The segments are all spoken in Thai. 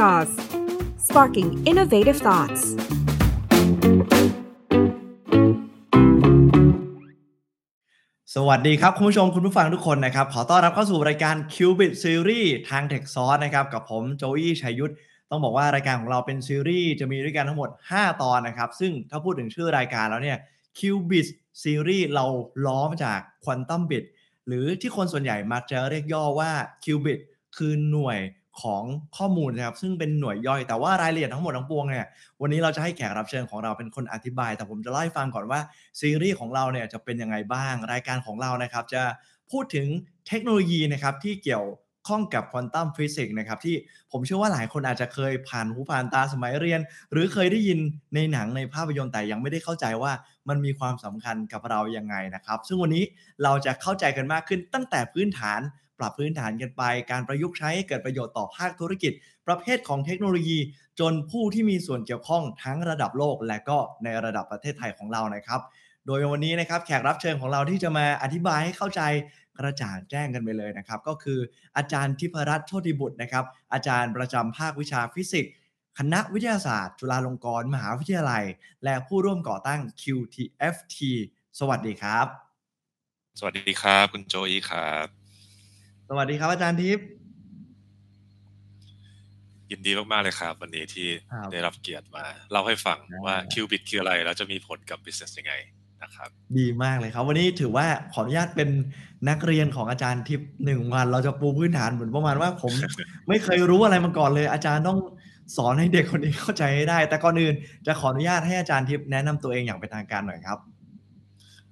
Jaws sparking innovative thoughts สวัสดีครับ คุณผู้ชมคุณผู้ฟังทุกคนนะครับ ขอต้อนรับเข้าสู่รายการ Qubit Series ทาง Tech Source นะครับ กับผมโจอี้ชัยยุทธต้องบอกว่ารายการของเราเป็นซีรีส์จะมีด้วยกันทั้งหมด 5 ตอนนะครับ ซึ่งถ้าพูดถึงชื่อรายการแล้วเนี่ย Qubit Series เราล้อมาจาก Quantum Bit หรือที่คนส่วนใหญ่มักจะเรียกย่อว่า Qubit คือหน่วย ของข้อมูลนะครับ ซึ่งเป็นหน่วยย่อยแต่ว่ารายละเอียดทั้งหมดทั้งปวงเนี่ยวันนี้เราจะให้แขกรับเชิญของเราเป็นคนอธิบาย แต่ผมจะเล่าให้ฟังก่อนว่าซีรีส์ของเราเนี่ยจะเป็นยังไงบ้าง รายการของเรานะครับ จะพูดถึงเทคโนโลยีนะครับที่เกี่ยวข้องกับควอนตัมฟิสิกส์นะครับที่ผมเชื่อว่าหลายคนอาจจะเคยผ่านหูผ่านตาสมัยเรียน หรือเคยได้ยินในหนังในภาพยนตร์แต่ยังไม่ได้เข้าใจว่ามันมีความสำคัญกับเรายังไงนะครับ ซึ่งวันนี้เราจะเข้าใจกันมากขึ้นตั้งแต่พื้นฐาน ปรับพื้นฐานกันไป การประยุกต์ใช้ให้เกิดประโยชน์ต่อภาคธุรกิจ ประเภทของเทคโนโลยี จนผู้ที่มีส่วนเกี่ยวข้องทั้งระดับโลก และก็ในระดับประเทศไทยของเรานะครับ โดยวันนี้นะครับแขกรับเชิญของเราที่จะมาอธิบายให้เข้าใจกระจ่างแจ้งกันไปเลยนะครับ ก็คืออาจารย์ทิพรัตน์โชติบุตรนะครับ อาจารย์ประจำภาควิชาฟิสิกส์คณะวิทยาศาสตร์ จุฬาลงกรณ์มหาวิทยาลัย และผู้ร่วมก่อตั้ง QTFT สวัสดีครับ สวัสดีครับ คุณโจอีครับ สวัสดีครับอาจารย์ทิพย์ยินดีมากๆเลยครับ วันนี้ที่ครับได้รับเกียรติมาเล่าให้ฟังอ่าว่าคิวบิตคืออะไร แล้วจะมีผลกับ business ยังไงนะครับดีมากเลยครับ วันนี้ถือว่าขออนุญาตเป็นนักเรียนของอาจารย์ทิพย์หนึ่งวัน เราจะปูพื้นฐานเหมือนประมาณว่าผม ไม่เคยรู้อะไรมาก่อนเลย อาจารย์ต้องสอนให้เด็กคนนี้เข้าใจให้ได้ แต่ก่อนอื่นจะขออนุญาตให้อาจารย์ทิพย์แนะนำตัวเองอย่างเป็นทางการหน่อยครับ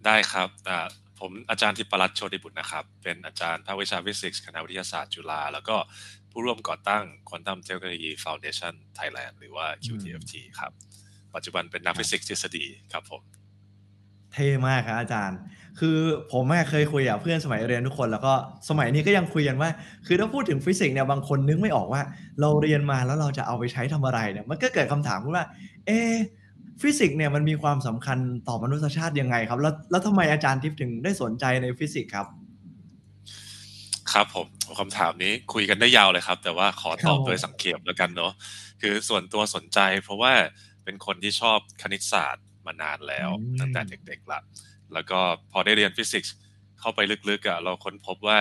ได้ครับอ่า ผมอาจารย์ธิปรัตน์โชติบุตรนะครับ เป็นอาจารย์ภาควิชาฟิสิกส์คณะวิทยาศาสตร์จุฬาแล้วก็ผู้ร่วมก่อตั้ง Quantum Technology Foundation Thailand หรือว่า QTFT ครับ ปัจจุบันเป็นนักฟิสิกส์ทฤษฎีครับผม เท่มากครับอาจารย์ คือผมอะเคยคุยกับเพื่อนสมัยเรียนทุกคน แล้วก็สมัยนี้ก็ยังคุยกันว่า คือถ้าพูดถึงฟิสิกส์เนี่ยบางคนนึกไม่ออกว่า เราเรียนมาแล้วเราจะเอาไปใช้ทำอะไรเนี่ยมันก็เกิดคำถามขึ้นว่า เอ๊ะ ฟิสิกส์เนี่ยมันมีความสำคัญต่อมนุษยชาติยังไงครับ แล้วแล้วทำไมอาจารย์ทิพย์ถึงได้สนใจในฟิสิกส์ครับ ครับผมคำถามนี้คุยกันได้ยาวเลยครับ แต่ว่าขอตอบครับโดยสังเขปแล้วกันเนาะคือส่วนตัวสนใจ เพราะว่าเป็นคนที่ชอบคณิตศาสตร์มานานแล้วอืมตั้งแต่เด็กๆละแล้วก็พอได้เรียนฟิสิกส์เข้าไปลึกๆอะเราค้นพบว่า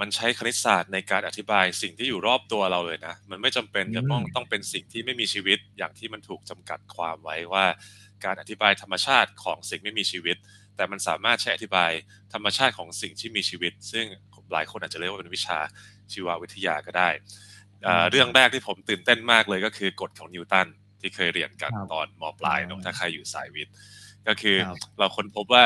มันใช้คณิตศาสตร์ในการอธิบายสิ่งที่อยู่รอบตัวเราเลยนะ มันไม่จำเป็นจะต้องต้องเป็นสิ่งที่ไม่มีชีวิตอย่างที่มันถูกจำกัดความไว้ว่า การอธิบายธรรมชาติของสิ่งไม่มีชีวิต แต่มันสามารถใช้อธิบายธรรมชาติของสิ่งที่มีชีวิต ซึ่งหลายคนอาจจะเรียกว่าเป็นวิชาชีววิทยาก็ได้เอ่ออืมเรื่องแรกที่ผมตื่นเต้นมากเลยก็คือกฎของนิวตันที่เคยเรียนกันครับตอนมปลายเนอะถ้าใครอยู่สายวิทย์ ก็คือครับเราค้นพบว่า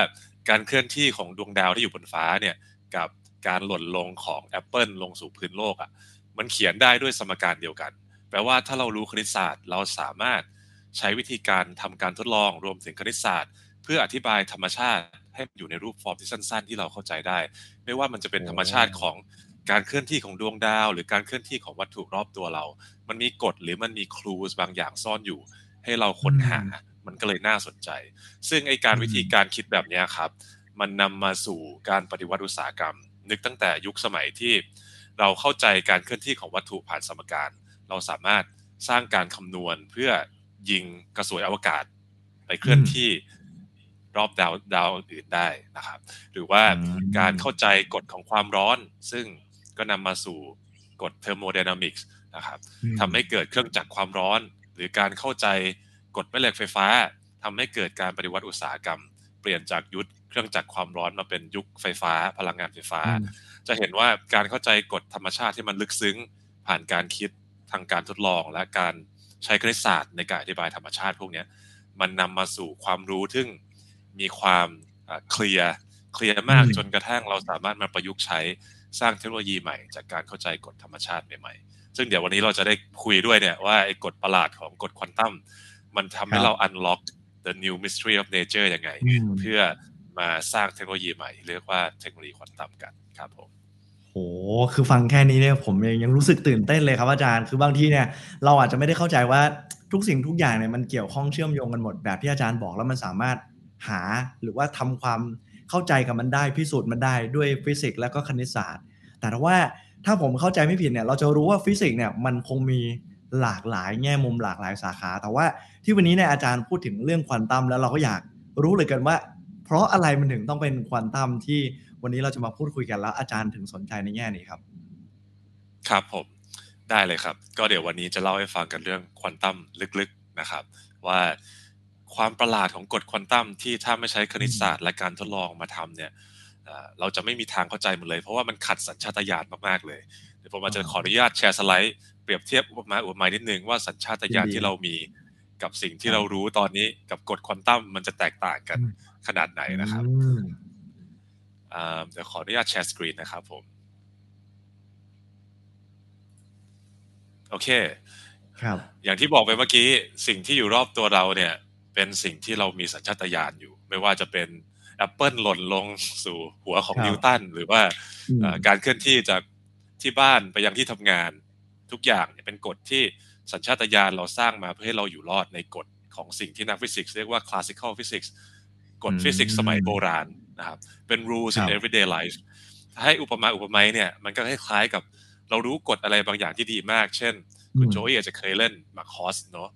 การเคลื่อนที่ของดวงดาวที่อยู่บนฟ้าเนี่ยกับ การหล่นลงของแอปเปิลลงสู่พื้นโลกอะมันเขียนได้ด้วยสมการเดียวกัน แปลว่าถ้าเรารู้คณิตศาสตร์ เราสามารถใช้วิธีการทำการทดลองรวมถึงคณิตศาสตร์ เพื่ออธิบายธรรมชาติให้อยู่ในรูปฟอร์มที่สั้น ๆ ที่เราเข้าใจได้ ไม่ว่ามันจะเป็นธรรมชาติของการเคลื่อนที่ของดวงดาว หรือการเคลื่อนที่ของวัตถุรอบตัวเรา มันมีกฎหรือมันมีคลูสบางอย่างซ่อนอยู่ ให้เราค้นหา มันก็เลยน่าสนใจ ซึ่งไอการวิธีการคิดแบบนี้ครับ มันนำมาสู่การปฏิวัติอุตสาหกรรม นึกตั้งแต่ยุคสมัยที่เราเข้าใจการเคลื่อนที่ของวัตถุผ่านสมการ เราสามารถสร้างการคำนวณเพื่อยิงกระสวยอวกาศไปเคลื่อนที่รอบดาวดาวอื่นได้นะครับ หรือว่าอืมการเข้าใจกฎของความร้อน ซึ่งก็นำมาสู่กฎเทอร์โมไดนามิกส์นะครับทำให้เกิดเครื่องจักรความร้อน หรือการเข้าใจกฎแม่เหล็กไฟฟ้าทำให้เกิดการปฏิวัติอุตสาหกรรม เปลี่ยนจากยุคเครื่องจักรความร้อนมาเป็นยุคไฟฟ้า พลังงานไฟฟ้าอืมจะเห็นว่าการเข้าใจกฎธรรมชาติที่มันลึกซึ้ง ผ่านการคิดทางการทดลอง และการใช้คณิตศาสตร์ในการอธิบายธรรมชาติพวกเนี้ยมันนำมาสู่ความรู้ซึ่งมีความเคลียร์เคลียร์มากอืมจนกระทั่งเราสามารถมาประยุกต์ใช้สร้างเทคโนโลยีใหม่ จากการเข้าใจกฎธรรมชาติใหม่ๆ ซึ่งเดี๋ยววันนี้เราจะได้คุยด้วยเนี่ยว่าไอ้กฎประหลาดของกฎควอนตัมมันทำให้ครับเรา unlock the new mystery of nature ยังไงอืมเพื่อมาสร้างเทคโนโลยีใหม่ เรียกว่าเทคโนโลยีควอนตัมกันครับผมโหคือฟังแค่นี้เนี่ยผมยังยังรู้สึกตื่นเต้นเลยครับอาจารย์ คือบางทีเนี่ยเราอาจจะไม่ได้เข้าใจว่าทุกสิ่งทุกอย่างเนี่ยมันเกี่ยวข้องเชื่อมโยงกันหมดแบบที่อาจารย์บอกแล้วมันสามารถหาหรือว่าทำความเข้าใจกับมันได้พิสูจน์มันได้ด้วยฟิสิกส์และก็คณิตศาสตร์ แต่ถ้าว่าถ้าผมเข้าใจไม่ผิดเนี่ยเราจะรู้ว่าฟิสิกส์เนี่ยมันคงมีหลากหลายแง่มุมหลากหลายสาขา แต่ว่า ที่วันนี้เนี่ยอาจารย์พูดถึงเรื่องควอนตัมแล้วเราก็อยากรู้เลยกันว่า เพราะอะไรมันถึงต้องเป็นควอนตัมที่วันนี้เราจะมาพูดคุยกันแล้วอาจารย์ถึงสนใจในแง่นี้ครับ ครับผมได้เลยครับ ก็เดี๋ยววันนี้จะเล่าให้ฟังกันเรื่องควอนตัมลึกๆนะครับ ว่าความประหลาดของกฎควอนตัมที่ถ้าไม่ใช้คณิตศาสตร์และการทดลองมาทำเนี่ยเราจะไม่มีทางเข้าใจมันเลย เพราะว่ามันขัดสัญชาตญาณมากๆเลยเดี๋ยวผมอาจจะขออนุญาตแชร์สไลด์เปรียบเทียบอุปมาอุปไมยนิดนึงว่าสัญชาตญาณที่เรามี กับสิ่งที่เรารู้ตอนนี้กับกฎควอนตัมมันจะแตกต่างกันขนาดไหนนะครับเดี๋ยวขออนุญาตแชร์สกรีนนะครับผม โอเค ครับ อย่างที่บอกไปเมื่อกี้สิ่งที่อยู่รอบตัวเราเนี่ย เป็นสิ่งที่เรามีสัญชาตญาณอยู่ ไม่ว่าจะเป็นแอปเปิลหล่นลงสู่หัวของนิวตันหรือว่าการเคลื่อนที่จากที่บ้านไปยังที่ทำงาน ทุกอย่างเป็นกฎที่ สัญชาตญาณเราสร้างมาเพื่อให้เราอยู่รอดในกฎของสิ่งที่นักฟิสิกส์เรียกว่า classical physics กฎฟิสิกส์สมัยโบราณนะครับเป็น rules in everyday life ให้อุปมาอุปไมยเนี่ยมันก็คล้ายๆกับเรารู้กฎอะไรบางอย่างที่ดีมาก เช่น คุณโจยอาจจะเคยเล่นมาคอสเนาะ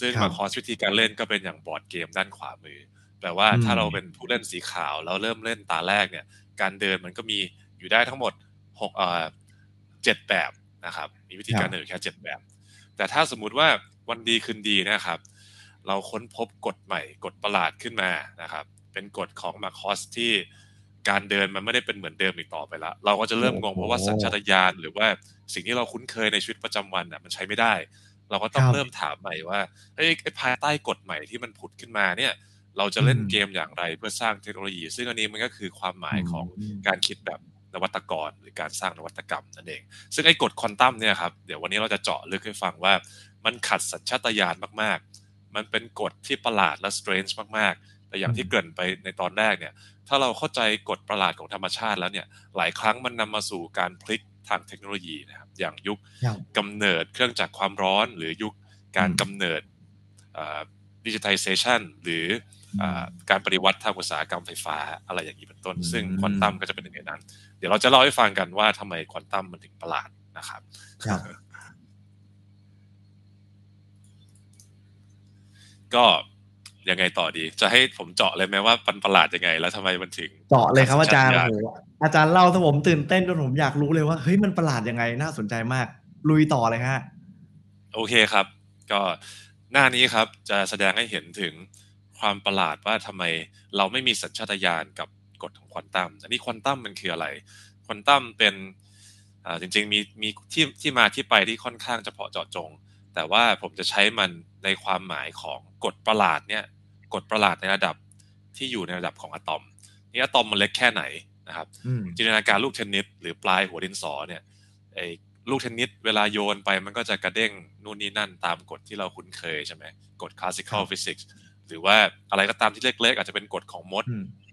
ซึ่งมาคอสวิธีการเล่นก็เป็นอย่างบอร์ดเกมด้านขวามือแปลว่าถ้าเราเป็นผู้เล่นสีขาวแล้วเริ่มเล่นตาแรกเนี่ย การเดินมันก็มีอยู่ได้ทั้งหมดหกเอ่อเจ็ดแบบนะครับ มีวิธีการเดินแค่เจ็ดแบบ แต่ถ้าสมมุติว่าวันดีคืนดีนะครับ เราค้นพบกฎใหม่กฎประหลาดขึ้นมานะครับ เป็นกฎของมาคอสที่การเดินมันไม่ได้เป็นเหมือนเดิมอีกต่อไปแล้วเราก็จะเริ่มงงเพราะว่าสัญชาตญาณหรือว่าสิ่งที่เราคุ้นเคยในชีวิตประจำวันอะมันใช้ไม่ได้ เราก็ต้องเริ่มถามใหม่ว่าไอ้ภายใต้กฎใหม่ที่มันผุดขึ้นมาเนี่ย เราจะเล่นเกมอย่างไรเพื่อสร้างเทคโนโลยี ซึ่งอันนี้มันก็คือความหมายของการคิดแบบ นวัตกร หรือการสร้างนวัตกรรมนั่นเอง ซึ่งไอ้กฎควอนตัมเนี่ยครับเดี๋ยววันนี้เราจะเจาะลึกให้ฟังว่า มันขัดสัญชาตญาณมากๆ มันเป็นกฎที่ประหลาดและสเตรนจ์มากๆ แต่อย่างที่เกริ่นไปในตอนแรกเนี่ยถ้าเราเข้าใจกฎประหลาดของธรรมชาติแล้วเนี่ยหลายครั้งมันนำมาสู่การพลิกทางเทคโนโลยีนะครับอย่างยุคกำเนิดเครื่องจักรความร้อน หรือยุคการกำเนิดดิจิทัลเซชันหรือการปฏิวัติทางอุตสาหกรรมไฟฟ้าอะไรอย่างนี้เป็นต้น ซึ่งควอนตัมก็จะเป็นอย่างนั้น เดี๋ยวเราจะเล่าให้ฟังกันว่าทำไมควอนตัมมันถึงประหลาดนะครับก็ยังไงต่อดี จะให้ผมเจาะเลยไหมว่าปันประหลาดยังไง แล้วทำไมมันถึง เจาะเลยครับอาจารย์โอ้โหอาจารย์เล่าถ้าผมตื่นเต้นจนผมอยากรู้เลยว่าเฮ้ยมันประหลาดยังไง น่าสนใจมาก ลุยต่อเลยฮะโอเคครับ ก็หน้านี้ครับจะแสดงให้เห็นถึงความประหลาดว่าทำไมเราไม่มีสัญชาตญาณกับ กฎของควอนตัมอันนี้ควอนตัมมันคืออะไรควอนตัมเป็นจริงๆมีมีที่ที่มาที่ไปที่ค่อนข้างเฉพาะเจาะจง แต่ว่าผมจะใช้มันในความหมายของกฎประหลาดเนี่ยกฎประหลาดในระดับที่อยู่ในระดับของอะตอมนี่อะตอมมันเล็กแค่ไหนนะครับจินตนาการลูกเทนนิสหรือปลายหัวดินสอเนี่ยไอ้ลูกเทนนิสเวลาโยนไปมันก็จะกระเด้งนู่นนี่นั่นตามกฎที่เราคุ้นเคยใช่ไหมกฎ classical physicsหรือว่าอะไรก็ตามที่เล็กๆ อาจจะเป็นกฎของมด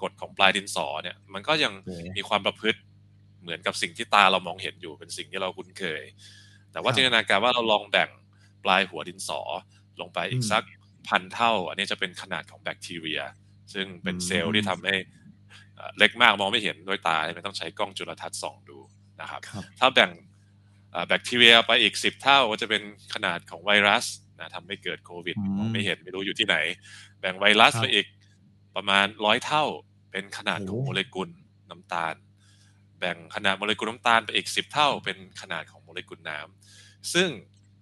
กฎของปลายดินสอเนี่ย มันก็ยังมีความประพฤติเหมือนกับสิ่งที่ตาเรามองเห็นอยู่เป็นสิ่งที่เราคุ้นเคย แต่ว่าจินตนาการว่าเราลองแบ่งปลายหัวดินสอลงไปอีกสักพันเท่า อันนี้จะเป็นขนาดของแบคทีเรีย ซึ่งเป็นเซลล์ที่ทำให้เล็กมากมองไม่เห็นด้วยตาไม่ต้องใช้กล้องจุลทรรศน์ส่องดูนะครับ ถ้าแบ่งแบคทีเรียไปอีกสิบเท่าก็จะเป็นขนาดของไวรัสนะทำให้เกิดโควิดมองไม่เห็นไม่รู้อยู่ที่ไหน แบ่งไวรัสไปอีกประมาณร้อยเท่า เป็นขนาดของโมเลกุลน้ำตาล แบ่งขนาดโมเลกุลน้ำตาลไปอีกสิบเท่า เป็นขนาดของโมเลกุลน้ำซึ่ง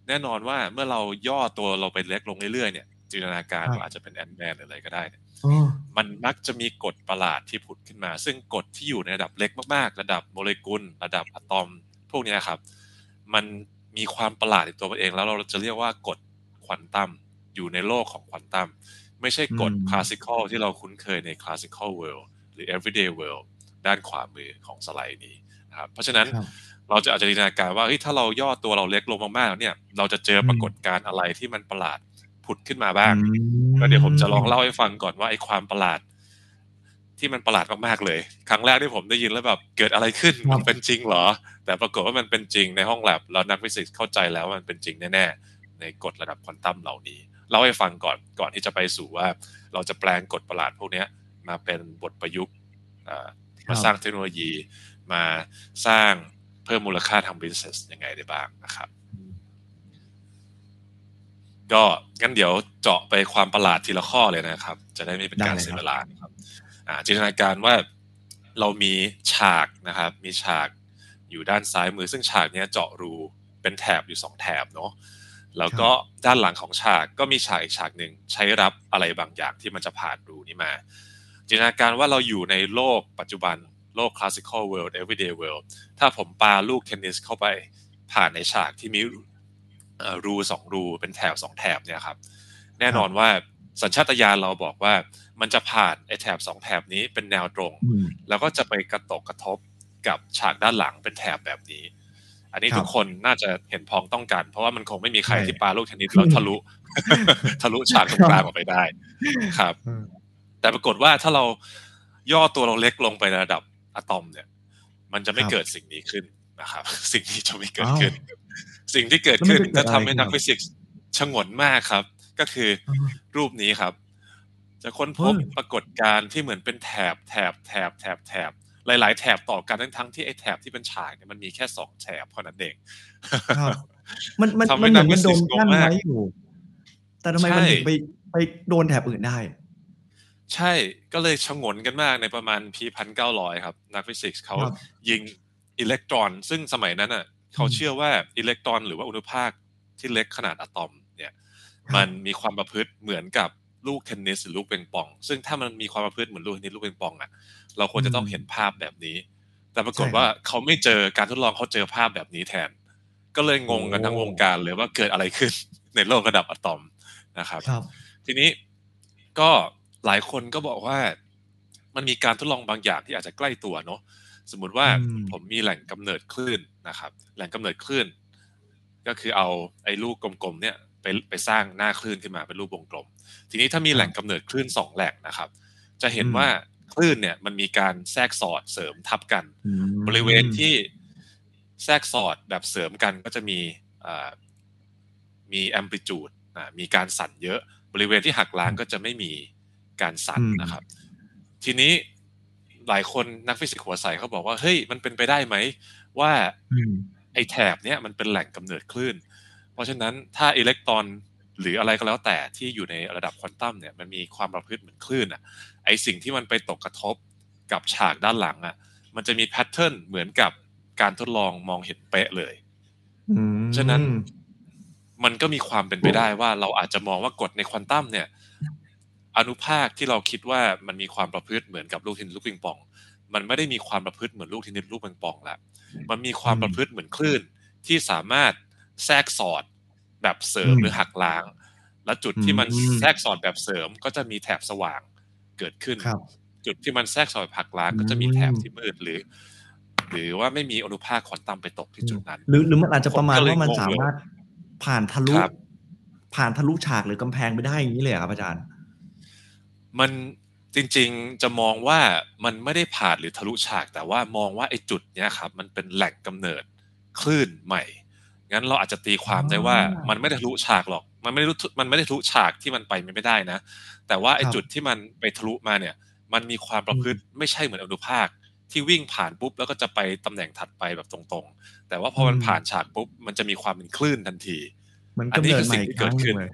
แน่นอนว่าเมื่อเราย่อตัวเราไปเล็กลงเรื่อยๆเนี่ยจินตนาการว่าอาจจะเป็นแอนแมนหรืออะไรก็ได้เนี่ยมันมักจะมีกฎประหลาดที่ผุดขึ้นมา ซึ่งกฎที่อยู่ในระดับเล็กมากๆ ระดับโมเลกุล ระดับอะตอม พวกนี้ครับ มันมีความประหลาดในตัวมันเอง แล้วเราจะเรียกว่ากฎควอนตัมอยู่ในโลกของควอนตัม ไม่ใช่กฎคลาสสิคอลที่เราคุ้นเคยในคลาสสิคอลเวิลด์หรือ everyday world ด้านขวามือของสไลด์นี้นะครับเพราะฉะนั้นเราจะอาจจะจินตนาการว่าถ้าเราย่อตัวเราเล็กลงมากๆเนี่ย เราจะเจอปรากฏการณ์อะไรที่มันประหลาดผุดขึ้นมาบ้างก็เดี๋ยวผมจะลองเล่าให้ฟังก่อนว่าไอ้ความประหลาด ที่มันประหลาดมากๆเลย ครั้งแรกที่ผมได้ยินแล้วแบบเกิดอะไรขึ้นมันเป็นจริงเหรอ แต่ปรากฏว่ามันเป็นจริงในห้องแลบแล้วนักฟิสิกส์เข้าใจแล้วมันเป็นจริงแน่ๆในกฎระดับควอนตัมเหล่านี้ เล่าให้ฟังก่อนก่อนที่จะไปสู่ว่า เราจะแปลงกฎประหลาดพวกนี้มาเป็นบทประยุกต์มาสร้างเทคโนโลยีมาสร้างเพิ่มมูลค่าทาง business ยังไงได้บ้างนะครับ ก็งั้นเดี๋ยวเจาะไปความประหลาดทีละข้อเลยนะครับ จะได้ไม่เป็นการได้เลยเสียครับเวลานะครับอ่าจินตนาการว่าเรามีฉากนะครับ มีฉากอยู่ด้านซ้ายมือ ซึ่งฉากเนี้ยเจาะรูเป็นแถบอยู่สองแถบเนาะ แล้วก็ด้านหลังของฉากก็มีฉากอีกฉากหนึ่งใช้รับอะไรบางอย่างที่มันจะผ่านรูนี้มา จินตนาการว่าเราอยู่ในโลกปัจจุบันโลก classical world everyday world ถ้าผมปาลูกเทนนิสเข้าไปผ่านในฉากที่มีเอ่อรูสองรูเป็นแถบสองแถบเนี่ยครับ แน่นอนว่าสัญชาตญาณเราบอกว่ามันจะผ่านไอ้แถบสองแถบนี้เป็นแนวตรงอืมแล้วก็จะไปกระตกกระทบกับฉากด้านหลังเป็นแถบแบบนี้ อันนี้ครับทุกคนน่าจะเห็นพ้องต้องกัน เพราะว่ามันคงไม่มีใครใช่ที่ปาลูกเทนนิสแล้วทะลุ ทะลุฉากตรงกลางออกไปได้ครับอืมแต่ปรากฏว่าถ้าเราย่อตัวเราเล็กลงไปในระดับอะตอมเนี่ย มันจะไม่ครับเกิดสิ่งนี้ขึ้นนะครับ สิ่งนี้จะไม่เกิดอ้าวขึ้น สิ่งที่เกิดแล้วมันขึ้นจะเกิก็ดทำอะไรให้ขึ้นนักครับฟิสิกส์ชงนมากครับ ก็คือออรูปนี้ครับ จะค้นพบเฮ้ยปรากฏการณ์ที่เหมือนเป็นแถบแถบแถบแถบแถบ หลายๆ แถบต่อกันทั้งทั้งๆที่ไอ้แถบที่เป็นฉากเนี่ยมันมีแค่สองแถบเท่านั้นเองครับมันมันทำให้มันเหมือนมันนักโดนฟิสิกส์กั้นงงมากไว้อยู่ แต่ทำไมมันใช่ถึงไปไปโดนแถบอื่นได้ ใช่ก็เลยชงนกันมากในประมาณพีพันเก้าร้อยครับ นักฟิสิกส์เขาครับยิงอิเล็กตรอน ซึ่งสมัยนั้นอะเขาอืมเชื่อว่าอิเล็กตรอน หรือว่าอนุภาคที่เล็กขนาดอะตอมเนี่ยครับมันมีความประพฤติเหมือนกับลูกเทนนิสหรือลูกเปงปอง ซึ่งถ้ามันมีความประพฤติเหมือนลูกเทนนิสลูกเปงปองอะ เราควรจะต้องเห็นภาพแบบนี้ แต่ปรากฏใช่ครับว่าเขาไม่เจอการทดลองเขาเจอภาพแบบนี้แทน ก็เลยงงกันทั้งโอ้วงการเลยว่าเกิดอะไรขึ้นในโลกระดับอะตอมนะครับครับทีนี้ก็หลายคนก็บอกว่ามันมีการทดลองบางอย่างที่อาจจะใกล้ตัวเนาะสมมุติว่าอืมผมมีแหล่งกำเนิดคลื่นนะครับ แหล่งกำเนิดคลื่น ก็คือเอาไอ้ลูกกลมๆเนี่ยไปไปสร้างหน้าคลื่นขึ้นมาเป็นรูปวงกลม ทีนี้ถ้ามีแหล่งกำเนิดคลื่นสองแหล่งนะครับ จะเห็นอืมว่า คลื่นเนี่ยมันมีการแทรกสอดเสริมทับกันอืมบริเวณที่แทรกสอดแบบเสริมกันก็จะมีอ่ามีแอมพลิจูดมีการสั่นเยอะ บริเวณที่หักล้างก็จะไม่มีการสั่นอืมนะครับ ทีนี้หลายคนนักฟิสิกส์หัวใสเขาบอกว่าเฮ้ยมันเป็นไปได้ไหม ว่าอืมไอ้แถบเนี้ยมันเป็นแหล่งกำเนิดคลื่น เพราะฉะนั้นถ้าอิเล็กตรอน หรืออะไรก็แล้วแต่ที่อยู่ในระดับควอนตัมเนี่ยมันมีความประพฤติเหมือนคลื่นอะไอ้สิ่งที่มันไปตกกระทบกับฉากด้านหลังอะมันจะมีแพทเทิร์นเหมือนกับการทดลองมองเห็นเป๊ะเลยอืมฉะนั้นมันก็มีความเป็นไปได้ว่าเราอาจจะมองว่ากฎในควอนตัมเนี่ย อนุภาคที่เราคิดว่ามันมีความประพฤติเหมือนกับลูกเทนนิสลูกปิงปอง มันไม่ได้มีความประพฤติเหมือนลูกเทนนิสลูกปิงปองแล้วมันมีความประพฤติเหมือนคลื่นที่สามารถแทรกสอด แบบเสริมอืมหรือหักล้าง และจุดที่มันอืมแทรกสอดแบบเสริมก็จะมีแถบสว่างเกิดขึ้นครับจุดที่มันแทรกสอดแบบหักล้างก็จะมีแถบที่มืดหรือ หรือว่าไม่มีอนุภาคควอนตัมไปตกที่จุดนั้น หรือหรือมันอาจจะประมาณผมก็เลยว่ามันงงเลยสามารถผ่านทะลุครับผ่านทะลุฉากหรือกำแพงไปได้อย่างนี้เลยเหรอครับอาจารย์ มันจริงๆจะมองว่ามันไม่ได้ผ่านหรือทะลุฉาก แต่ว่ามองว่าไอ้จุดเนี้ยครับ มันเป็นแหล่งกำเนิดคลื่นใหม่ งั้นเราอาจจะตีความได้ว่าอ๋อมันไม่ได้ทะลุฉากหรอก มันไม่ได้รู้มันไม่ได้ทะลุฉากที่มันไปไม่ได้นะ แต่ว่าไอ้ครับจุดที่มันไปทะลุมาเนี่ย มันมีความประพฤติไม่ใช่เหมือนอนุภาคที่วิ่งผ่านปุ๊บแล้วก็จะไปตำแหน่งถัดไปแบบตรงๆ แต่ว่าพอมันอืมผ่านฉากปุ๊บมันจะมีความเป็นคลื่นทันทีเหมือนอันกำนี้เนิดคือใหม่สิ่งที่เกิดขึ้นครั้งหงเลย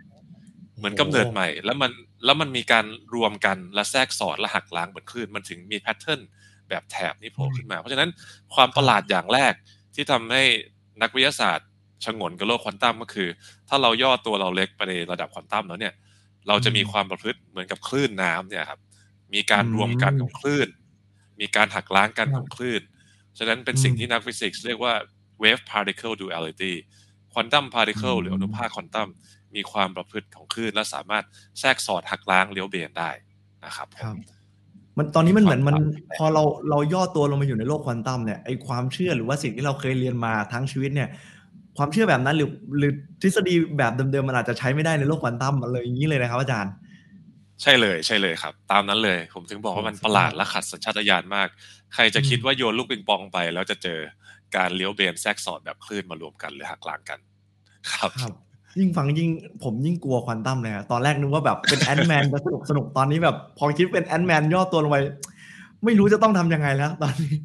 เหมือนกำเนิดใหม่ แล้วมันแล้วมันมีการรวมกันและแทรกสอดและหักล้างเหมือนคลื่นมันถึงมีแพทเทิร์นแบบแถบนี้โผล่ขึ้นมา เพราะฉะนั้นความประหลาดอย่างแรกที่ทำให้นักวิทยาศาสตร์ ชงนกับโลกควอนตัมก็คือ ถ้าเราย่อตัวเราเล็กไปในระดับควอนตัมแล้วเนี่ย เราจะมีความประพฤติเหมือนกับคลื่นน้ำเนี่ยครับ มีการรวมกันของคลื่น มีการหักล้างกันของคลื่น ฉะนั้นเป็นสิ่งที่นักฟิสิกส์เรียกว่า wave particle duality ควอนตัม particle หรืออนุภาคควอนตัมมีความประพฤติของคลื่น และสามารถแทรกสอดหักล้างเลี้ยวเบนได้นะครับผมครับมันตอนนี้มันเหมือนมันความพอเราเราย่อตัวลงมาอยู่ในโลกควอนตัมเนี่ยไอความเชื่อหรือว่าสิ่งที่เราเคยเรียนมาทั้งชีวิตเนี่ย ความเชื่อแบบนั้นหรือหรือทฤษฎีแบบเดิมๆมันอาจจะใช้ไม่ได้ในโลกควอนตัมอะไรอย่างนี้เลยนะครับ อาจารย์ ใช่เลยใช่เลยครับ ตามนั้นเลย ผมถึงบอกว่ามันประหลาดและขัดสัญชาตญาณมาก ใครจะคิดว่าโยนลูกปิงปองไป แล้วจะเจอการเลี้ยวเบนแทรกสอดแบบคลื่นมารวมกันหรือหักล้างกัน ครับครับยิ่งฟังยิ่งผมยิ่งกลัวควอนตัมเลยอะตอนแรกนึกว่าแบบเป็นแอนด์แมนจะสนุกสนุกตอนนี้แบบ พอคิดเป็นแอนด์แมนย่อตัวลงไปไม่รู้จะต้องทำยังไงแล้ว ตอนนี้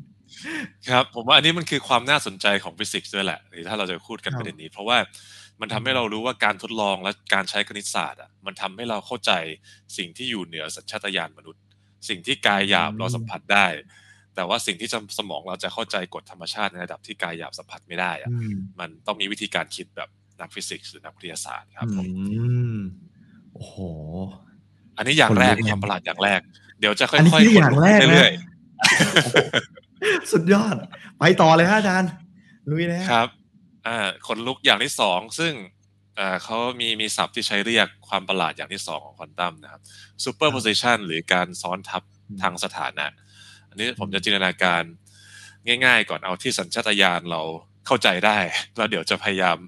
ครับผมว่าอันนี้มันคือความน่าสนใจของฟิสิกส์ด้วยแหละถ้าเราจะพูดกันประเด็นนี้ เพราะว่ามันทำให้เรารู้ว่าการทดลองและการใช้คณิตศาสตร์อะมันทำให้เราเข้าใจสิ่งที่อยู่เหนือสัญชาตญาณมนุษย์ สิ่งที่กายหยาบเราสัมผัสได้ แต่ว่าสิ่งที่สมองเราจะเข้าใจกฎธรรมชาติในระดับที่กายหยาบสัมผัสไม่ได้อะมันต้องมีวิธีการคิดแบบนักฟิสิกส์หรือนักวิทยาศาสตร์ครับผมโอ้โหอันนี้อย่างแรกความประหลาดอย่างแรก เดี๋ยวจะค่อยๆอย่างแรกเรื่อยๆ สุดยอด ไปต่อเลยฮะอาจารย์ลุยเลยครับอ่าคนลุกอย่างที่สองซึ่งอ่าเขามีมีศัพท์ที่ใช้เรียกความประหลาดอย่างที่สองของควอนตัมนะครับ superposition หรือการซ้อนทับทางสถานะ อันนี้ผมจะจินตนาการง่าย ๆ ก่อนเอาที่สัญชาตญาณเราเข้าใจได้ แล้วเดี๋ยวจะพยายาม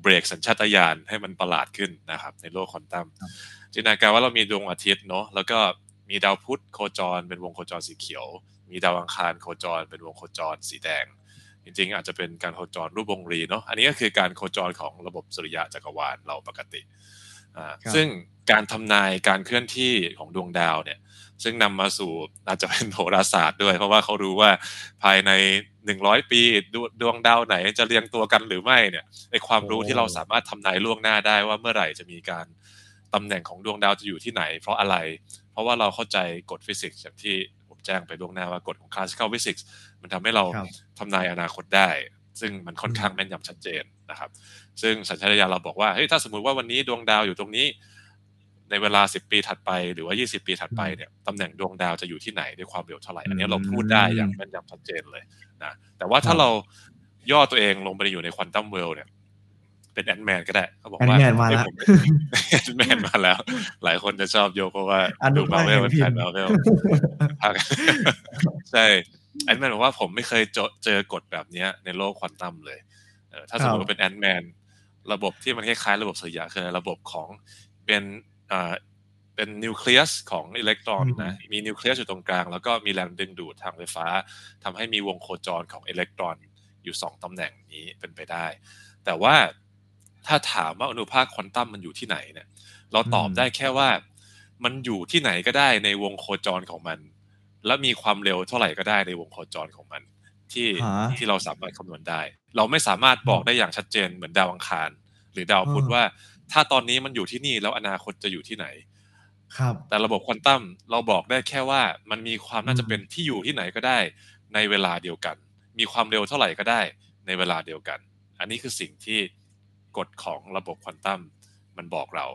เบรกสัญชาตญาณให้มันประหลาดขึ้นนะครับ ในโลกควอนตัมจินตนาการว่าเรามีดวงอาทิตย์เนาะแล้วก็มีดาวพุธโคจรเป็นวงโคจรสีเขียว มีดาวอังคารโคจรเป็นวงโคจรสีแดง จริงๆ อาจจะเป็นการโคจรรูปวงรีเนาะอันนี้ก็คือการโคจรของระบบสุริยะจักรวาลเราปกติอ่าซึ่งการทำนายการเคลื่อนที่ของดวงดาวเนี่ย ซึ่งนำมาสู่อาจจะเป็นโหราศาสตร์ด้วย เพราะว่าเขารู้ว่าภายในหนึ่งร้อยปีดวงดาวไหนจะเรียงตัวกันหรือไม่เนี่ยในความรู้ที่เราสามารถทำนายล่วงหน้าได้ว่าเมื่อไหร่จะมีการตำแหน่งของดวงดาวจะอยู่ที่ไหน เพราะอะไร เพราะว่าเราเข้าใจกฎฟิสิกส์อย่างที่ผม แจ้งไปล่วงหน้าว่ากฎของ classical physics มันทำให้เราทำนายอนาคตได้ ซึ่งมันค่อนข้างแม่นยำชัดเจนนะครับ ซึ่งสัญชาตญาณเราบอกว่าเฮ้ยถ้าสมมุติว่าวันนี้ดวงดาวอยู่ตรงนี้ ในเวลา 10 ปีถัดไปหรือว่า 20 ปีถัดไปเนี่ยตำแหน่งดวงดาวจะอยู่ที่ไหนด้วยความเร็วเท่าไหร่อันนี้เราพูดได้อย่างแม่นยำชัดเจนเลยนะแต่ว่าถ้าเราย่อตัวเองลงไปอยู่ใน quantum realm เนี่ย เป็น Ant-Man ก็ได้เขาบอกว่า Ant-Man มาแล้ว Ant-Man มาแล้ว หลายคนจะชอบโยงเพราะว่าดูมาเวลเป็นแฟนมาเวลใช่ Ant-Man บอกว่าผมไม่เคยเจอกฎแบบนี้ในโลกควอนตัมเลยถ้าสมมติว่าเป็น Ant-Man ระบบที่มันคล้ายๆระบบสุริยะคือระบบของเป็นเป็นนิวเคลียสของอิเล็กตรอนนะมีนิวเคลียสอยู่ตรงกลาง แล้วก็มีแรงดึงดูดทางไฟฟ้าทำให้มีวงโคจรของอิเล็กตรอนอยู่สองตำแหน่งนี้เป็นไปได้ แต่ว่า ถ้าถามว่าอนุภาคควอนตัมมันอยู่ที่ไหนเนี่ย เราตอบได้แค่ว่า มันอยู่ที่ไหนก็ได้ในวงโคจรของมัน และมีความเร็วเท่าไหร่ก็ได้ในวงโคจรของมัน ที่ที่เราสามารถคำนวณได้ เราไม่สามารถบอกได้อย่างชัดเจนเหมือนดาวอังคาร หรือดาวพุธว่า ถ้าตอนนี้มันอยู่ที่นี่แล้วอนาคตจะอยู่ที่ไหนครับแต่ระบบควอนตัมเราบอกได้แค่ว่ามันมีความน่าจะเป็นที่อยู่ที่ไหนก็ได้ ในเวลาเดียวกัน มีความเร็วเท่าไหร่ก็ได้ ในเวลาเดียวกัน อันนี้คือสิ่งที่ กฎของระบบควอนตัมมันบอกเรา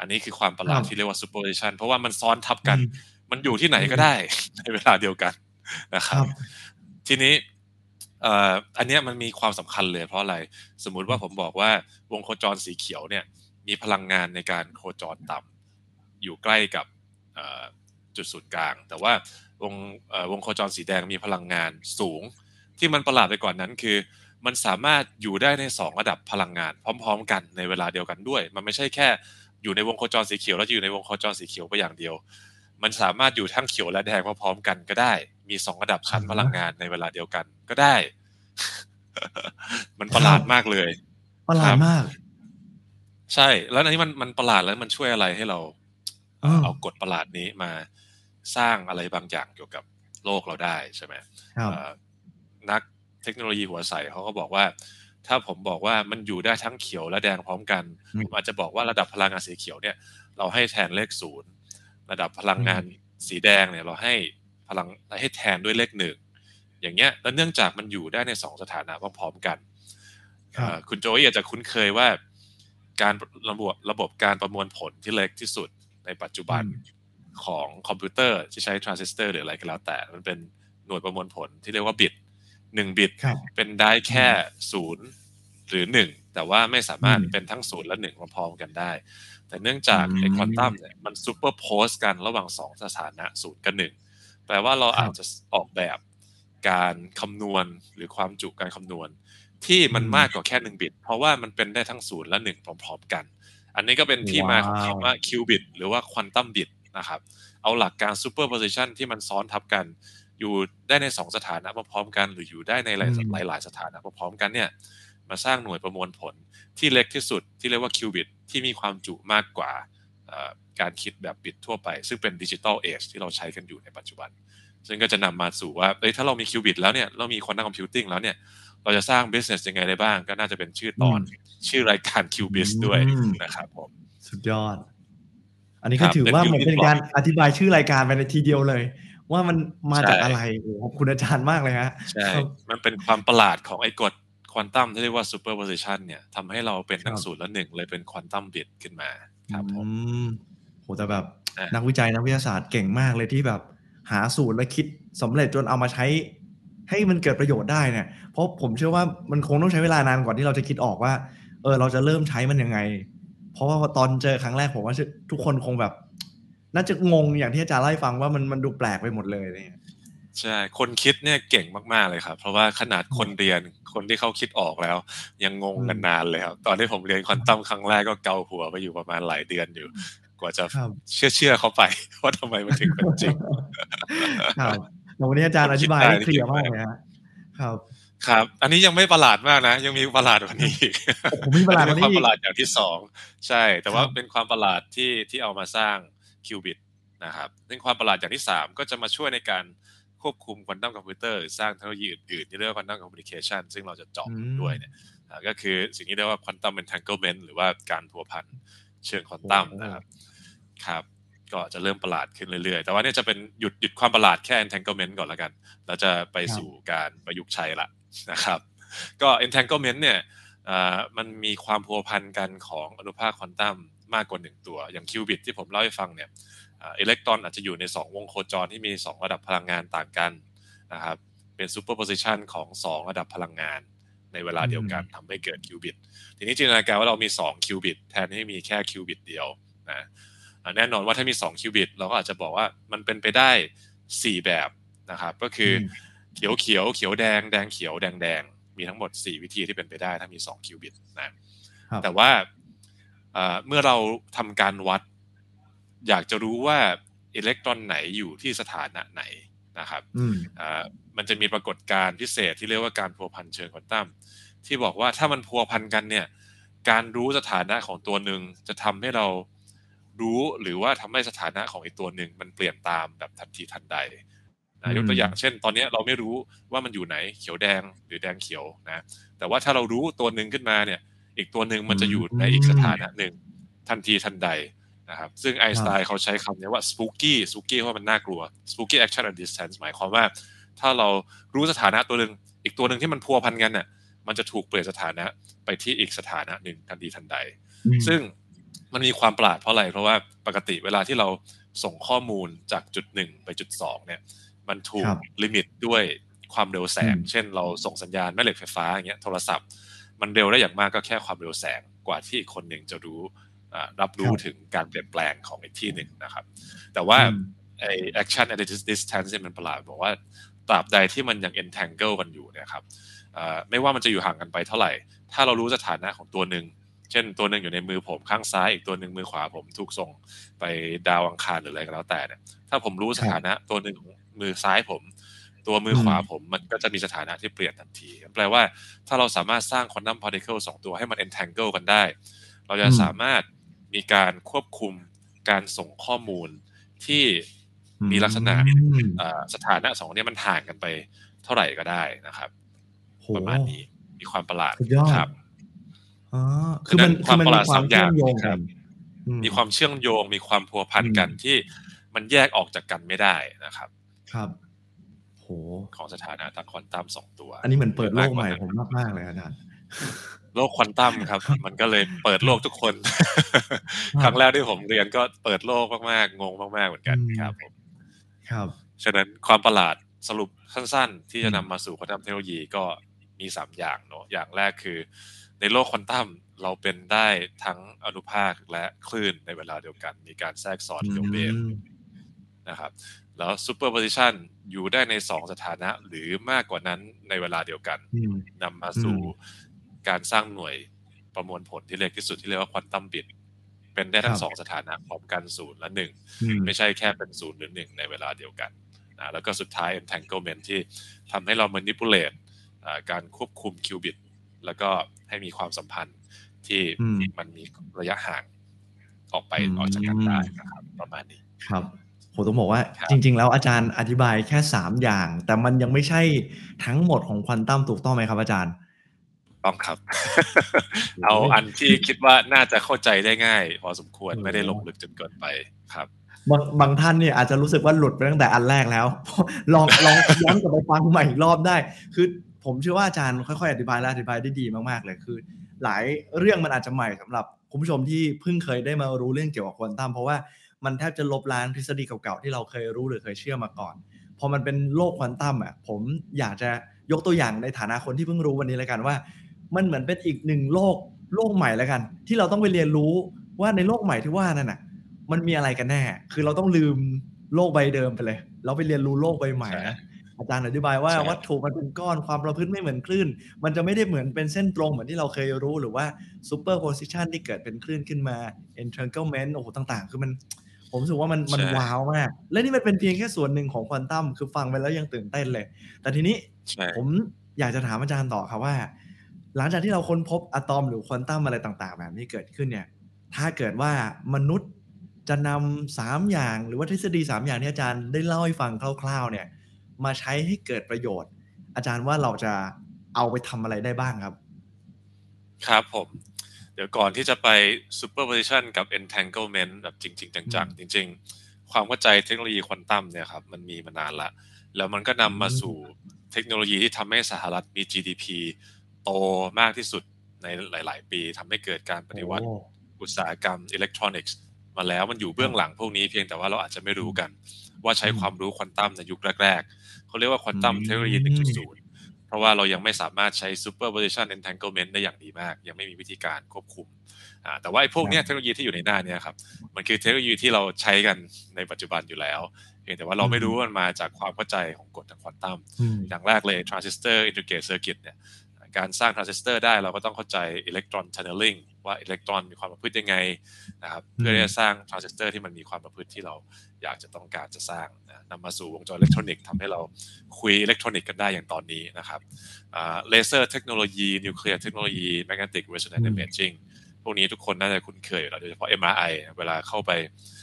อันนี้คือความประหลาดที่เรียกว่า superposition เพราะว่ามันซ้อนทับกัน มันอยู่ที่ไหนก็ได้ ในเวลาเดียวกันนะครับ ทีนี้อันนี้มันมีความสำคัญเลยเพราะอะไร สมมุติว่าผมบอกว่าวงโคจรสีเขียวเนี่ย มีพลังงานในการโคจรต่ำอยู่ใกล้กับจุดศูนย์กลาง แต่ว่าวงวงโคจรสีแดงมีพลังงานสูง ที่มันประหลาดไปกว่านนั้นคือ มันสามารถอยู่ได้ในสองระดับพลังงาน พร้อม ๆ กันในเวลาเดียวกันด้วย มันไม่ใช่แค่อยู่ในวงโคจรสีเขียวแล้วอยู่ในวงโคจรสีเขียวไปอย่างเดียว มันสามารถอยู่ทั้งเขียวและแดงพร้อมๆกันก็ได้ มีสองระดับชั้นพลังงานในเวลาเดียวกันก็ได้ มันประหลาดมากเลย ประหลาดมาก ใช่ แล้วอันนี้มันมันประหลาดแล้วมันช่วยอะไรให้เราเอากฎประหลาดนี้มาสร้างอะไรบางอย่างเกี่ยวกับโลกเราได้ใช่ไหมนัก เทคโนโลยีหัวใสเขาก็บอกว่า ถ้าผมบอกว่ามันอยู่ได้ทั้งเขียวและแดงพร้อมกันผมอาจจะบอกว่าระดับพลังงานสีเขียวเนี่ย เราให้แทนเลขศูนย์ระดับพลังงานสีแดงเนี่ย เราให้พลังให้แทนด้วยเลขหนึ่งอย่างเงี้ยแล้วเนื่องจากมันอยู่ได้ในสองสถานะพร้อมๆกันคุณโจยอาจจะคุ้นเคยว่า การระบบระบบการประมวลผลที่เล็กที่สุดในปัจจุบันของคอมพิวเตอร์ที่ใช้ทรานซิสเตอร์หรืออะไรก็แล้วแต่ มันเป็นหน่วยประมวลผลที่เรียกว่าบิต หนึ่งบิต เป็นได้แค่ศูนย์หรือหนึ่งแต่ว่าไม่สามารถเป็นทั้งศูนย์และหนึ่งพร้อมกันได้ แต่เนื่องจากไอ้ควอนตัมเนี่ยมัน superpose กันระหว่างสองสถานะศูนย์กับหนึ่งแปลว่าเราอาจจะออกแบบการคำนวณหรือความจุการคำนวณ ที่มันมากกว่าแค่หนึ่งบิต เพราะว่ามันเป็นได้ทั้งศูนย์และหนึ่งพร้อมๆกัน อันนี้ก็เป็นที่มาของคำว่าคิวบิตหรือว่า quantum bit นะครับ เอาหลักการ superposition ที่มันซ้อนทับกัน อยู่ได้ในสองสถานะพร้อมกัน หรืออยู่ได้ในหลายหลายสถานะพร้อมกันเนี่ยมาสร้างหน่วยประมวลผลที่เล็กที่สุดที่เรียกว่าคิวบิตที่มีความจุมากกว่าการคิดแบบบิตทั่วไป ซึ่งเป็น digital age ที่เราใช้กันอยู่ในปัจจุบัน ซึ่งก็จะนำมาสู่ว่าเอ้ยถ้าเรามีคิวบิตแล้วเนี่ยเรามี quantum computing แล้วเนี่ยเราจะสร้าง business ยังไงได้บ้าง ก็น่าจะเป็นชื่อตอนชื่อรายการ q b i z ด้วยนะครับผมสุดยอด อันนี้ก็ถือว่าเหมือนเป็นการอธิบายชื่อรายการไปในทีเดียวเลย ว่ามันมาจากอะไรโอ้ขอบคุณอาจารย์มากเลยฮะใช่มันเป็นความประหลาดของไอ้กฎควอนตัมที่เรียกว่า superposition เนี่ยทำให้เราเป็นทั้งศูนย์และหนึ่งเลยเป็น quantum bit ขึ้นมาครับผมโหแต่แบบนักวิจัยนักวิทยาศาสตร์เก่งมากเลยที่แบบหาสูตรและคิดสำเร็จจนเอามาใช้ ให้มันเกิดประโยชน์ได้เนี่ยเพราะผมเชื่อว่ามันคงต้องใช้เวลานานก่อนที่เราจะคิดออกว่า เออเราจะเริ่มใช้มันยังไง เพราะว่าตอนเจอครั้งแรกผมว่าทุกคนคงแบบ น่าจะงงอย่างที่อาจารย์เล่าให้ฟังว่ามันมันดูแปลกไปหมดเลยเนี่ยใช่คนคิดเนี่ยเก่งมากๆเลยครับ เพราะว่าขนาดคนเรียนคนที่เขาคิดออกแล้ว ยังงงกันนานเลยครับตอนที่ผมเรียนควอนตัมครั้งแรกก็เกาหัวไปอยู่ประมาณหลายเดือนอยู่ กว่าจะเชื่อเชื่อเขาไปว่าทำไมมันถึงเป็นจริงครับวันนี้อาจารย์อธิบายเคลียร์มากเลยครับครับ อันนี้ยังไม่ประหลาดมากนะ ยังมีประหลาดกว่านี้อีกผมมีประหลาดกว่านี้ความประหลาดอย่างที่สองใช่ แต่ว่าเป็นความประหลาดที่ที่เอามาสร้าง คิวบิตนะครับซึ่งความประหลาดอย่างที่สามก็จะมาช่วยในการควบคุมควอนตัมคอมพิวเตอร์สร้างเทคโนโลยีอื่นๆที่เรียกว่า quantum communication ซึ่งเราจะเจาะด้วยเนี่ยก็คือสิ่งที่เรียกว่า quantum entanglement หรือว่าการพัวพันเชิงควอนตัมนะครับครับ ก็จะเริ่มประหลาดขึ้นเรื่อยๆ แต่ว่าเนี่ยจะเป็นหยุดหยุดความประหลาดแค่ entanglement ก่อนแล้วกัน แล้วจะไปสู่การประยุกต์ใช้ละนะครับ ก็ entanglement เนี่ยมันมีความพัวพันกันของอนุภาคควอนตัม มากกว่าหนึ่งตัว อย่างคิวบิตที่ผมเล่าให้ฟังเนี่ยอิเล็กตรอนอาจจะอยู่ใน 2 วงโคจรที่มี 2 ระดับพลังงานต่างกันนะครับเป็น superposition ของ 2 ระดับพลังงานในเวลาเดียวกันทำให้เกิดคิวบิต ทีนี้จินตนาการว่าเรามี 2 คิวบิต แทนที่มีแค่คิวบิตเดียวนะแน่นอนว่าถ้ามี 2 คิวบิต เราก็อาจจะบอกว่ามันเป็นไปได้ 4 แบบนะครับ ก็คือเขียวเขียวเขียวแดงแดงเขียวแดงแดงมีทั้งหมด 4 วิธีที่เป็นไปได้ถ้ามี 2 คิวบิตนะแต่ว่า เมื่อเราทำการวัด อยากจะรู้ว่าอิเล็กตรอนไหนอยู่ที่สถานะไหนนะครับมันจะมีปรากฏการณ์พิเศษที่เรียกว่าการพัวพันเชิงควอนตัมที่บอกว่าถ้ามันพัวพันกันเนี่ย การรู้สถานะของตัวหนึ่งจะทำให้เรารู้หรือว่าทำให้สถานะของอีกตัวหนึ่งมันเปลี่ยนตามแบบทันทีทันใดนะยกตัวอย่างเช่น ตอนนี้เราไม่รู้ว่ามันอยู่ไหนเขียวแดงหรือแดงเขียวนะ แต่ว่าถ้าเรารู้ตัวหนึ่งขึ้นมาเนี่ย อีกตัวหนึ่งมันจะอยู่ในอีกสถานะหนึ่งทันทีทันใดนะครับซึ่งไอน์สไตน์เขาใช้คำนี้ว่า spooky spooky เพราะมันน่ากลัว spooky action at distance หมายความว่า ถ้าเรารู้สถานะตัวหนึ่งอีกตัวหนึ่งที่มันพัวพันกันเนี่ยมันจะถูกเปลี่ยนสถานะไปที่อีกสถานะหนึ่งทันทีทันใด ซึ่งมันมีความประหลาดเพราะอะไร เพราะว่าปกติเวลาที่เราส่งข้อมูลจากจุดหนึ่งไปจุดสองเนี่ย มันถูกลิมิตด้วยความเร็วแสง เช่นเราส่งสัญญาณแม่เหล็กไฟฟ้าอย่างเงี้ยโทรศัพท์ มันเร็วได้อย่างมากก็แค่ความเร็วแสงกว่าที่คนหนึ่งจะรู้รับรู้ถึงการเปลี่ยนแปลงของอีกที่หนึ่งนะครับ แต่ว่าไอ action at distance มันประหลาดบอกว่าตราบใดที่มันยัง entangle กันอยู่เนี่ยครับไม่ว่ามันจะอยู่ห่างกันไปเท่าไหร่ ถ้าเรารู้สถานะของตัวหนึ่ง เช่นตัวหนึ่งอยู่ในมือผมข้างซ้าย อีกตัวหนึ่งมือขวาผมถูกส่งไปดาวอังคารหรืออะไรก็แล้วแต่เนี่ย ถ้าผมรู้สถานะตัวหนึ่งของมือซ้ายผม ตัวมือขวาผมมันก็จะมีสถานะที่เปลี่ยนทันที แปลว่าถ้าเราสามารถสร้างควอนตัมพาร์ติเคิลสองตัวให้มัน entangle กันได้ เราจะสามารถมีการควบคุมการส่งข้อมูลที่มีลักษณะสถานะสองนี้มันห่างกันไปเท่าไหร่ก็ได้นะครับประมาณนี้มีความประหลาดครับอ๋อคือมันความประหลาดสามอย่างครับมีความเชื่อมโยงมีความพัวพันกันที่มันแยกออกจากกันไม่ได้นะครับ ครับโห ของสถานะทางควอนตัมสองตัว อันนี้เหมือนเปิดโลกใหม่ผมมากๆเลยอาจารย์โลกควอนตัมครับ มันก็เลยเปิดโลกทุกคน ครั้งแรกที่ผมเรียนก็เปิดโลกมากๆงงมากๆเหมือนกันครับผมครับฉะนั้นความประหลาดสรุปสั้นๆ ที่จะนำมาสู่ควอนตัมเทคโนโลยีก็มีสามอย่างเนาะอย่างแรกคือ ในโลกควอนตัมเราเป็นได้ทั้งอนุภาคและคลื่นในเวลาเดียวกัน มีการแทรกสอดเลี้ยวเบนนะครับ แล้ว superposition อยู่ได้ในสองสถานะหรือมากกว่านั้นในเวลาเดียวกันนำมาสู่การสร้างหน่วยประมวลผลที่เล็กที่สุดที่เรียกว่า quantum bit เป็นได้ทั้งสองสถานะพร้อมกันศูนย์และหนึ่งไม่ใช่แค่เป็นศูนย์หรือหนึ่งในเวลาเดียวกันนะแล้วก็สุดท้าย entanglement ที่ทำให้เรา manipulate การควบคุมคิวบิตแล้วก็ให้มีความสัมพันธ์ที่มันมีระยะห่างออกไปออกจากกันได้นะครับประมาณนี้ครับโห ผมต้องบอกว่าครับจริง ๆ แล้วอาจารย์อธิบายแค่ 3 อย่าง แต่มันยังไม่ใช่ทั้งหมดของควอนตัมถูกต้องไหมครับอาจารย์ ต้องครับ เอาอันที่คิดว่าน่าจะเข้าใจได้ง่าย พอสมควรโอ้ไม่ได้ลงลึกจนเกินไปครับบางบางท่านเนี่ยอาจจะรู้สึกว่าหลุดไปตั้งแต่อันแรกแล้ว ลองลองย้อนกลับไปฟังใหม่อีกรอบได้ คือผมเชื่อว่าอาจารย์ค่อยๆอธิบายและอธิบายได้ดีมากๆเลยคือ หลายเรื่องมันอาจจะใหม่สำหรับคุณผู้ชมที่เพิ่งเคยได้มารู้เรื่องเกี่ยวกับควอนตัมเพราะว่า มันแทบจะลบล้างทฤษฎีเก่าๆที่เราเคยรู้หรือเคยเชื่อมาก่อน พอมันเป็นโลกควอนตัมอะผมอยากจะยกตัวอย่างในฐานะคนที่เพิ่งรู้วันนี้แล้วกันว่า มันเหมือนเป็นอีกหนึ่งโลกโลกใหม่แล้วกัน ที่เราต้องไปเรียนรู้ว่าในโลกใหม่ที่ว่านั่นน่ะ มันมีอะไรกันแน่ คือเราต้องลืมโลกใบเดิมไปเลย เราไปเรียนรู้โลกใบใหม่นะอาจารย์อธิบายว่าใช่วัตถุมันเป็นก้อนความประพฤติไม่เหมือนคลื่น มันจะไม่ได้เหมือนเป็นเส้นตรงเหมือนที่เราเคยรู้หรือว่า superposition ที่เกิดเป็นคลื่นขึ้นมา entanglement โอ้โหต่างๆ คือมัน ผมรู้สึกว่ามันมันว้าวมาก และนี่มันเป็นเพียงแค่ส่วนหนึ่งของควอนตัมคือฟังไปแล้วยังตื่นเต้นเลย แต่ทีนี้ใช่ผมอยากจะถามอาจารย์ต่อครับว่า หลังจากที่เราค้นพบอะตอมหรือควอนตัมอะไรต่าง ๆ แบบนี้เกิดขึ้นเนี่ย ถ้าเกิดว่ามนุษย์จะนำสามอย่างหรือว่าทฤษฎีสามอย่างที่อาจารย์ได้เล่าให้ฟังคร่าว ๆ เนี่ย มาใช้ให้เกิดประโยชน์ อาจารย์ว่าเราจะเอาไปทำอะไรได้บ้างครับ ครับผมเดี๋ยวก่อนที่จะไป superposition กับ entanglement แบบจริง ๆ จังๆ จริง ๆ ความเข้าใจเทคโนโลยีควอนตัมเนี่ยครับมันมีมานานละ แล้วมันก็นำมาสู่เทคโนโลยีที่ทำให้สหรัฐมี GDP โตมากที่สุดในหลาย ๆ ปีทำให้เกิดการปฏิวัติโอ้อุตสาหกรรมอิเล็กทรอนิกส์มาแล้วมันอยู่เบื้องหลังพวกนี้เพียงแต่ว่าเราอาจจะไม่รู้กัน ว่าใช้อืมความรู้ควอนตัมในยุคแรก ๆเขาเรียกว่าควอนตัมอืมเทคโนโลยี 1.0 เพราะว่าเรายังไม่สามารถใช้ superposition entanglement ได้อย่างดีมาก ยังไม่มีวิธีการควบคุมอ่าแต่ว่าไอ้พวกเนี้ยเทคโนโลยีที่อยู่ในหน้าเนี้ครับมันคือเทคโนโลยีที่เราใช้กันในปัจจุบันอยู่แล้วเพียงแต่ว่าเราไม่รู้ว่ามันมาจากความเข้าใจของกฎทางควอนตัมอืมอย่างแรกเลย transistor integrate circuit เนี่ย การสร้าง transistor ได้เราก็ต้องเข้าใจ electron tunneling ว่าอิเล็กตรอนมีความประพฤติยังไงนะครับเพื่อที่จะสร้าง transistor ที่มันมีความประพฤติที่เราอยากจะต้องการจะสร้างนะนำมาสู่วงจรอิเล็กทรอนิกส์ทำให้เราคุยอิเล็กทรอนิกส์กันได้อย่างตอนนี้นะครับเลเซอร์เทคโนโลยีนิวเคลียร์เทคโนโลยี magnetic resonance อืม imaging พวกนี้ทุกคนน่าจะคุ้นเคยอยู่แล้วโดยเฉพาะ MRI เวลาเข้าไป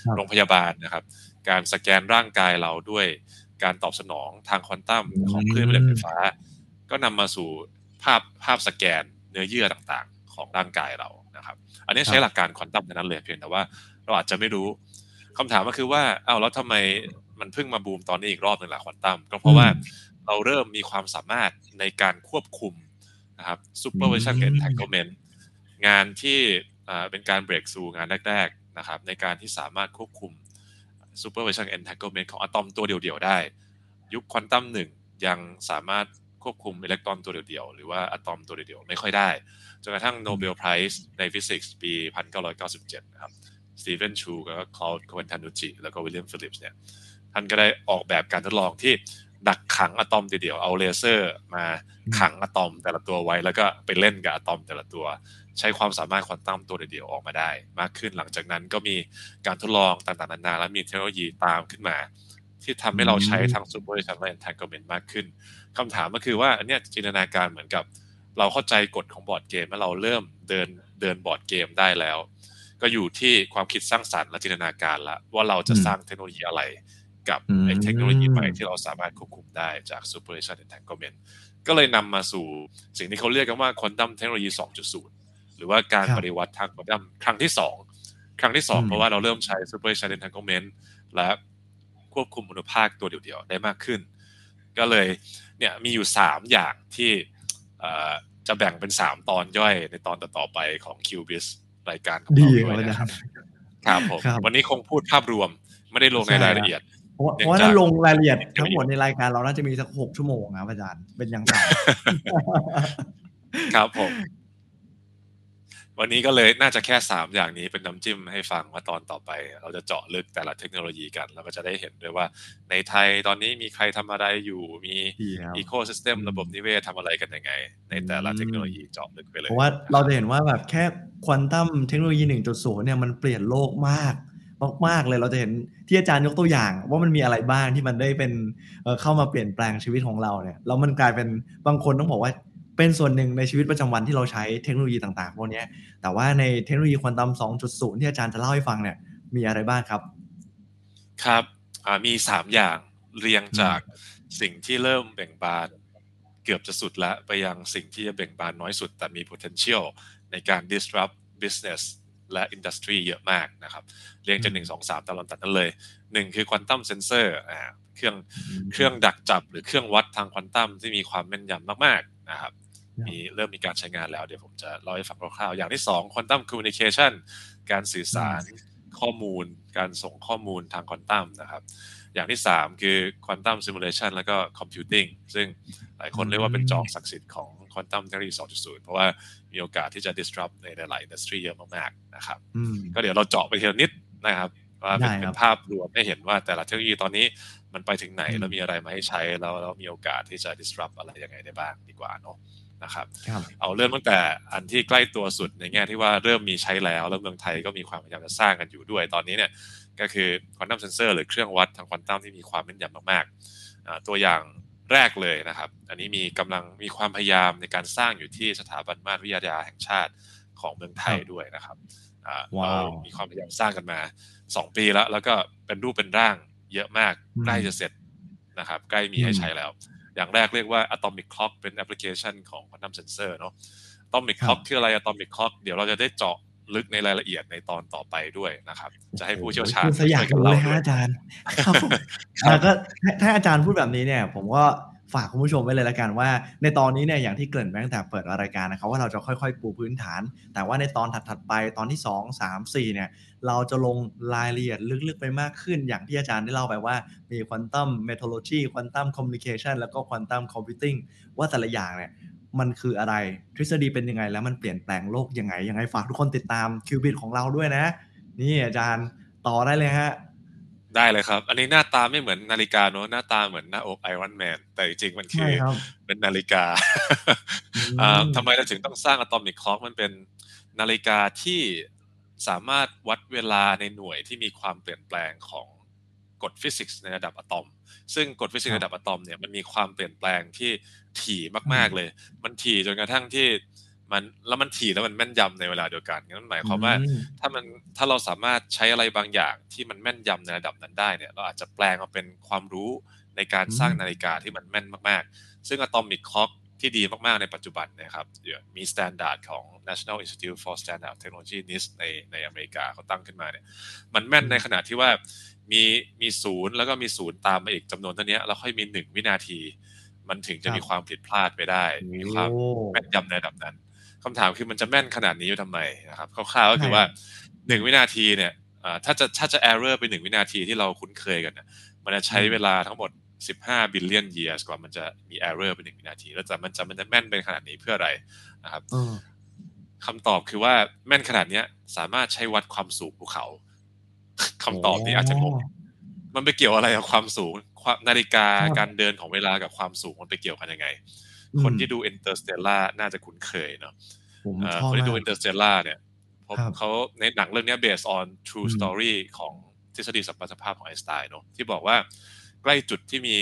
ครับโรงพยาบาลนะครับ การสแกนร่างกายเราด้วยการตอบสนองทางควอนตัมของคลื่นแม่เหล็กไฟฟ้า ก็นำมาสู่ ภาพภาพสแกนเนื้อเยื่อต่างๆ ของร่างกายเรานะครับ อันนี้ใช้หลักการควอนตัมทั้งนั้นเลยเพียงแต่ว่าเราอาจจะไม่รู้คำถามก็คือว่าอ้าวแล้วทำไมมันเพิ่งมาบูมตอนนี้อีกรอบหนึ่งล่ะควอนตัมก็เพราะว่าเราเริ่มมีความสามารถในการควบคุมนะครับ superposition กับ entanglement งานที่อ่าเป็นการ breakthrough งานแรก ๆนะครับ ในการที่สามารถควบคุม superposition entanglement ของอะตอมตัวเดียว ๆ ได้ ยุคควอนตัมหนึ่งยังสามารถ ควบคุมอิเล็กตรอนตัวเดียวๆ หรือว่าอะตอมตัวเดียวๆ ไม่ค่อยได้ จนกระทั่ง Nobel Prize ในฟิสิกส์ปี 1997 นะครับ Steven Chu แล้วก็ Claude Cohen-Tannoudji แล้วก็ William Phillips เนี่ยท่านก็ได้ออกแบบการทดลองที่ดักขังอะตอมเดียวเอาเลเซอร์มาขังอะตอมแต่ละตัวไว้ แล้วก็ไปเล่นกับอะตอมแต่ละตัว ใช้ความสามารถควอนตัมตัวเดียวๆออกมาได้ มากขึ้นหลังจากนั้นก็มีการทดลองต่างๆนานาและมีเทคโนโลยีตามขึ้นมา ที่ทำให้เราใช้ทั้ง superposition และ entanglement มากขึ้นคำถามก็คือว่าอันเนี้ยจินตนาการเหมือนกับ เราเข้าใจกฎของบอร์ดเกมแล้วเราเริ่มเดินเดินบอร์ดเกมได้แล้ว ก็อยู่ที่ความคิดสร้างสรรค์และจินตนาการละว่าเราจะอืมสร้างเทคโนโลยีอะไรกับอืมไอ้เทคโนโลยีใหม่ที่เราสามารถควบคุมได้จาก superposition entanglement ก็เลยนำมาสู่สิ่งที่เขาเรียกกันว่า quantum เทคโนโลยี2.0 หรือว่าการครับปฏิวัติทางควอนตัมครั้งที่สองครั้งที่สองอืมเพราะว่าเราเริ่มใช้ superposition entanglement และ ควบคุมมนุภาคตัวเดียวๆได้มากขึ้น ก็เลยเนี่ยมีอยู่สามอย่างที่เอ่อจะแบ่งเป็นสามตอนย่อยในตอนต่อๆไปของ Qbis รายการของดีเราคด้รัวบยอานะจารย์ครับผมครับวันนี้คงพูดภาพรวมไม่ได้ลงในใช่รายละเอียดเพราะว่าเนื่เพองราะว่าจากถ้าลงรายละเอียดทั้งหมดในรายการเราน่าจะมีสักหกชั่วโมงครับอาจารย์เป็นอย่างต่ำครับผม วันนี้ก็เลยน่าจะแค่สามอย่างนี้เป็นน้ำจิ้มให้ฟังว่าตอนต่อไป เราจะเจาะลึกแต่ละเทคโนโลยีกัน แล้วก็จะได้เห็นด้วยว่าในไทยตอนนี้มีใครทำอะไรอยู่มีดีครับอีโค y ิสเต็มระบบนิเวศทำอะไรกันยังไง ในแต่ละเทคโนโลยีเจาะลึกไปเลยเพราะว่าเราจะเห็นว่าแบบแค่ควอนตัมเทคโนโลยี 1.0 เนี่ยมันเปลี่ยนโลกมากมากๆเลยเราจะเห็นที่อาจารย์ยกตัวอย่าง ว่ามันมีอะไรบ้างที่มันได้เป็นเอ่อเข้ามาเปลี่ยนแปลงชีวิตของเราเนี่ยแล้วมันกลายเป็นบางคนต้องบอกว่า เป็นส่วนหนึ่งในชีวิตประจำวันที่เราใช้เทคโนโลยีต่างๆพวกเนี้ยแต่ว่าในเทคโนโลยีควอนตัม 2.0 ที่อาจารย์จะเล่าให้ฟังเนี่ยมีอะไรบ้างครับ ครับอ่ามีสามอย่างเรียงจากสิ่งที่เริ่มเบ่งบานเกือบจะสุดแล้วไปยังสิ่งที่จะเบ่งบานน้อยสุด แต่มี potential ในการ disrupt business และ industry เยอะมากนะครับ เรียงจากหนึ่งสองสามตามลำดับนั้นเลยหนึ่งคือ quantum sensor อ่าเครื่องเครื่องดักจับหรือเครื่องวัดทางควอนตัมที่มีความแม่นยำมากๆนะครับ มีเริ่มมีการใช้งานแล้วเดี๋ยวผมจะเล่าให้ฟังคร่าวๆอย่างที่สองควอนตัมคอมมิวนิเคชันการสื่อสารข้อมูล การส่งข้อมูลทางควอนตัมนะครับ อย่างที่สามคือ quantum simulation แล้วก็ computing ซึ่งหลายคนเรียกว่าเป็นจอกศักดิ์สิทธิ์ของ quantum technology 2.0 เพราะว่ามีโอกาสที่จะ disrupt ในหลาย industry เยอะมากๆนะครับก็เดี๋ยวเราเจาะไปทีละนิดนะครับว่าเป็นภาพรวมให้เห็นว่าแต่ละเทคโนโลยีตอนนี้มันไปถึงไหน แล้วมีอะไรมาให้ใช้แล้วเรามีโอกาสที่จะ disrupt อะไรยังไงได้บ้างดีกว่าเนาะ นะครับเอาเริ่มตั้งแต่อันที่ใกล้ตัวสุดในแง่ที่ว่าเริ่มมีใช้แล้วแล้วเมืองไทยก็มีความพยายามจะสร้างกันอยู่ด้วยตอนนี้เนี่ยก็คือควอนตัมเซนเซอร์หรือเครื่องวัดทางควอนตัมที่มีความแม่นยำมากๆ ตัวอย่างแรกเลยนะครับ อันนี้มีกำลังมีความพยายามในการสร้างอยู่ที่สถาบันมาตรวิทยาแห่งชาติของเมืองไทยด้วยนะครับเรามีความพยายามสร้างกันมาสองปีแล้ว แล้วก็เป็นรูปเป็นร่างเยอะมากใกล้จะเสร็จนะครับ ใกล้มีให้ใช้แล้ว อย่างแรกเรียกว่า Atomic Clock เป็นแอปพลิเคชันของ Quantum Sensor เนาะ Atomic Clock คืออะไร Atomic Clock เดี๋ยวเราจะได้เจาะลึกในรายละเอียดในตอนต่อไปด้วยนะครับ จะให้ผู้เชี่ยวชาญช่วยกันเล่าด้วยอาจารย์แล้วก็ถ้าอาจารย์พูดแบบนี้เนี่ย ผมก็ ฝากคุณผู้ชมไว้เลยละกันว่า ในตอนนี้เนี่ยอย่างที่เกริ่นไปตั้งแต่เปิดรายการนะครับว่าเราจะค่อยๆ ปูพื้นฐาน แต่ว่าในตอนถัดๆไปตอนที่ 2 3 4เนี่ยเราจะลงรายละเอียดลึกๆไปมากขึ้น อย่างที่อาจารย์ได้เล่าไปว่ามี quantum metrology quantum communication แล้วก็ quantum computing ว่าแต่ละอย่างเนี่ยมันคืออะไรทฤษฎีเป็นยังไง แล้วมันเปลี่ยนแปลงโลกยังไงยังไงฝากทุกคนติดตามคิวบิตของเราด้วยนะ นี่อาจารย์ต่อได้เลยฮะ ได้เลยครับ อันนี้หน้าตาไม่เหมือนนาฬิกาเนอะหน้าตาเหมือนหน้าอกไอรอนแมนแต่จริงๆมันคือเป็นนาฬิกาทำไมเราถึงต้องสร้าง atomic clock มันเป็นนาฬิกาที่สามารถวัดเวลาในหน่วยที่มีความเปลี่ยนแปลงของกฎฟิสิกส์ในระดับอะตอม ซึ่งกฎฟิสิกส์ในระดับอะตอมเนี่ยมันมีความเปลี่ยนแปลงที่ถี่มากๆเลย มันถี่จนกระทั่งที่ มันแล้วมันถี่แล้วมันแม่นยำในเวลาเดียวกันนั่นหมายความว่าถ้ามันถ้าเราสามารถใช้อะไรบางอย่างที่มันแม่นยำในระดับนั้นได้เนี่ย เราอาจจะแปลงมาเป็นความรู้ในการสร้างนาฬิกาที่มันแม่นมากๆ ซึ่ง Atomic Clock ที่ดีมากๆในปัจจุบันนะครับมีมาตรฐานของ National Institute for Standard Technology NIST ในในอเมริกาเขาตั้งขึ้นมาเนี่ยมันแม่นในขณะที่ว่ามีมีศูนย์แล้วก็มีศูนย์ตามมาอีกจำนวนเท่านี้แล้วค่อยมีหนึ่งวินาที มันถึงจะมีความผิดพลาดไปได้ มีความแม่นยำในระดับนั้น คำถามคือมันจะแม่นขนาดนี้อยู่ทำไมนะครับคร่าวๆก็คือว่าหนึ่งวินาทีเนี่ยถ้าจะถ้าจะ error ไปหนึ่งวินาทีที่เราคุ้นเคยกันเนี่ยมันจะใช้เวลาทั้งหมด 15 billion years กว่ามันจะมี error ไปหนึ่งวินาที แล้วจะมันจะมันจะแม่นเป็นขนาดนี้เพื่ออะไรนะครับคำตอบคือว่าแม่นขนาดเนี้ยสามารถใช้วัดความสูงภูเขาคำตอบนี้อาจจะงงมันไปเกี่ยวอะไรกับความสูงนาฬิกาการเดินของเวลากับความสูงมันไปเกี่ยวกันยังไง คนที่ดู Interstellar น่าจะคุ้นเคยเนาะคนที่ดู Interstellar เนี่ยเขาในหนังเรื่องนี้ based on true story ของทฤษฎีสัมพัทธภาพของไอน์สไตน์เนาะที่บอกว่าใกล้จุดที่มี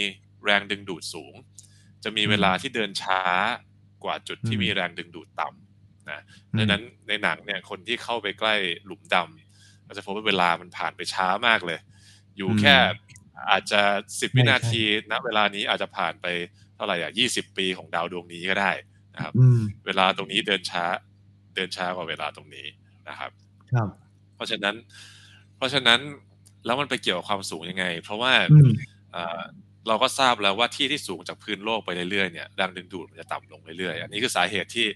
แรงดึงดูดสูง จะมีเวลาที่เดินช้ากว่าจุดที่มีแรงดึงดูดต่ำนะดังนั้นในหนังเนี่ยคนที่เข้าไปใกล้หลุมดำก็จะพบว่าเวลามันผ่านไปช้ามากเลย อยู่แค่อาจจะสิบวินาทีณเวลานี้อาจจะผ่านไป เท่าไหร่อะยี่สิบปีของดาวดวงนี้ก็ได้นะครับเวลาตรงนี้เดินช้า เดินช้ากว่าเวลาตรงนี้นะครับ ครับ เพราะฉะนั้น เพราะฉะนั้นแล้วมันไปเกี่ยวกับความสูงยังไง เพราะว่าเราก็ทราบแล้วว่าที่ที่สูงจากพื้นโลกไปเรื่อยๆเนี่ยแรงดึงดูดมันจะต่ำลงเรื่อยๆ อันนี้คือสาเหตุที่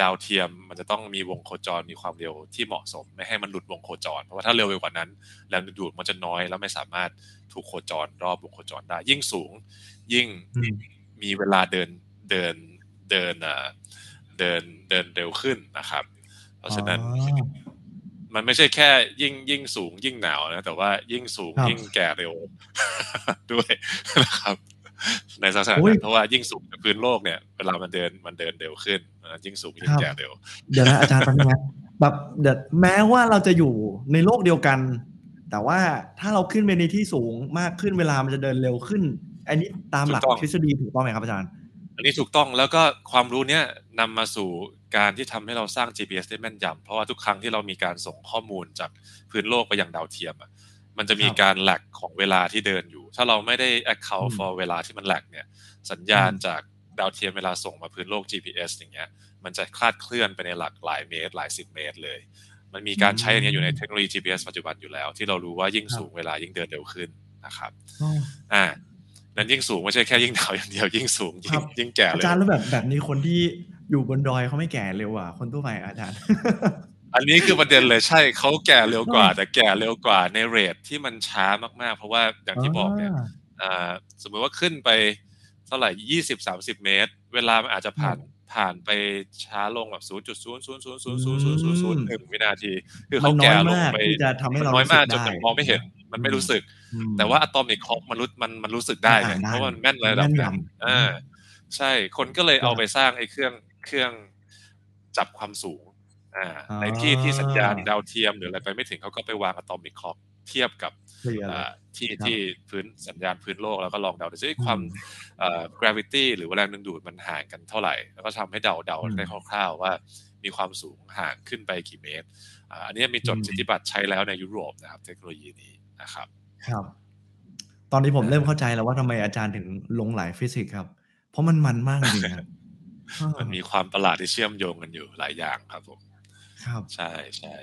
ดาวเทียมมันจะต้องมีวงโคจรมีความเร็วที่เหมาะสม ไม่ให้มันหลุดวงโคจร เพราะว่าถ้าเร็วไปกว่านั้นแรงดึงดูดมันจะน้อยแล้วไม่สามารถถูกโคจรรอบวงโคจรได้ ยิ่งสูงยิ่ง มีเวลาเดินเดินเดินอ่าเดินเดินเร็วขึ้นนะครับ เพราะฉะนั้นมันไม่ใช่แค่ยิ่งยิ่งสูงยิ่งหนาวนะ แต่ว่ายิ่งสูงยิ่งแก่เร็วด้วยนะครับ ในสถานการณ์เพราะว่ายิ่งสูงจากพื้นโลกเนี่ยเวลามันเดินมันเดินเร็วขึ้นยิ่งสูงยิ่งแก่เร็ว เดี๋ยวนะอาจารย์เป็นไงแบบเดี๋ยวแม้ว่าเราจะอยู่ในโลกเดียวกัน แต่ว่าถ้าเราขึ้นไปในที่สูงมากขึ้นเวลามันจะเดินเร็วขึ้น อันนี้ตามหลักทฤษฎีถูกต้องไหมครับอาจารย์ อันนี้ถูกต้องแล้วก็ความรู้เนี้ยนำมาสู่การที่ทำให้เราสร้าง GPS ได้แม่นยำเพราะว่าทุกครั้งที่เรามีการส่งข้อมูลจากพื้นโลกไปยังดาวเทียมมันจะมีการแลกของเวลาที่เดินอยู่ ถ้าเราไม่ได้ account for เวลาที่มันแลกเนี่ย สัญญาณจากดาวเทียมเวลาส่งมาพื้นโลก GPS อย่างเงี้ย มันจะคลาดเคลื่อนไปในหลักหลายเมตร หลายสิบเมตรเลย มันมีการใช้อันนี้อยู่ในเทคโนโลยี GPS ปัจจุบันอยู่แล้ว ที่เรารู้ว่ายิ่งสูงเวลายิ่งเดินเร็วขึ้นนะครับ อ่า นั้นยิ่งสูงไม่ใช่แค่ยิ่งหนาวอย่างเดียวยิ่งสูงยิ่งยิ่งแก่เลยอาจารย์แล้วแบบแบบนี้คนที่อยู่บนดอยเขาไม่แก่เร็วอะคนทั่วไปอาจารย์ อันนี้คือประเด็นเลยใช่เขาแก่เร็วกว่า แต่แก่เร็วกว่าในเรทที่มันช้ามากๆ เพราะว่าอย่างที่บอกเนี่ยสมมติว่าขึ้นไปเท่าไหร่ยี่สิบสามสิบเมตร เวลามันอาจจะผ่านผ่านไปช้าลงแบบศูนย์จุดศูนย์ศูนย์ศูนย์ศูนย์ศูนย์ศูนย์ศูนย์หนึ่งวินาที คือเขาแก่ลงไปน้อยมากจนมองไม่เห็น มันไม่รู้สึก แต่ว่าอะตอมิกคล็อกมันรู้มันมันรู้สึกได้ไงอ่านได้เพราะว่ามันแม่นระดับแม่นนั้นยำอ่าใช่คนก็เลยเอาไปสร้างไอ้เครื่องเครื่องจับความสูงอ่าในที่ที่สัญญาณดาวเทียมหรืออะไรไปไม่ถึงเขาก็ไปวางอะตอมิกคล็อกเทียบกับเคลียร์เลยอ่าที่ครับที่พื้นสัญญาณพื้นโลกแล้วก็ลองเดาดูซิความเอ่อ gravity หรือว่าแรงดึงดูดมันห่างกันเท่าไหร่ แล้วก็ทำให้เดาเดาอืมได้คร่าวๆว่ามีความสูงห่างขึ้นไปกี่เมตรอ่าอันนี้มีจดอืมสิทธิบัตรใช้แล้วในยุโรปนะครับเทคโนโลยีนี้ นะครับ ครับ ตอนนี้ผมเริ่มเข้าใจแล้วว่าทำไมอาจารย์ถึงลงไหลฟิสิกส์ครับ เพราะมันมันมากจริงๆครับมันมีความประหลาดที่เชื่อมโยงกันอยู่หลายอย่างครับผม ครับ ใช่ใช่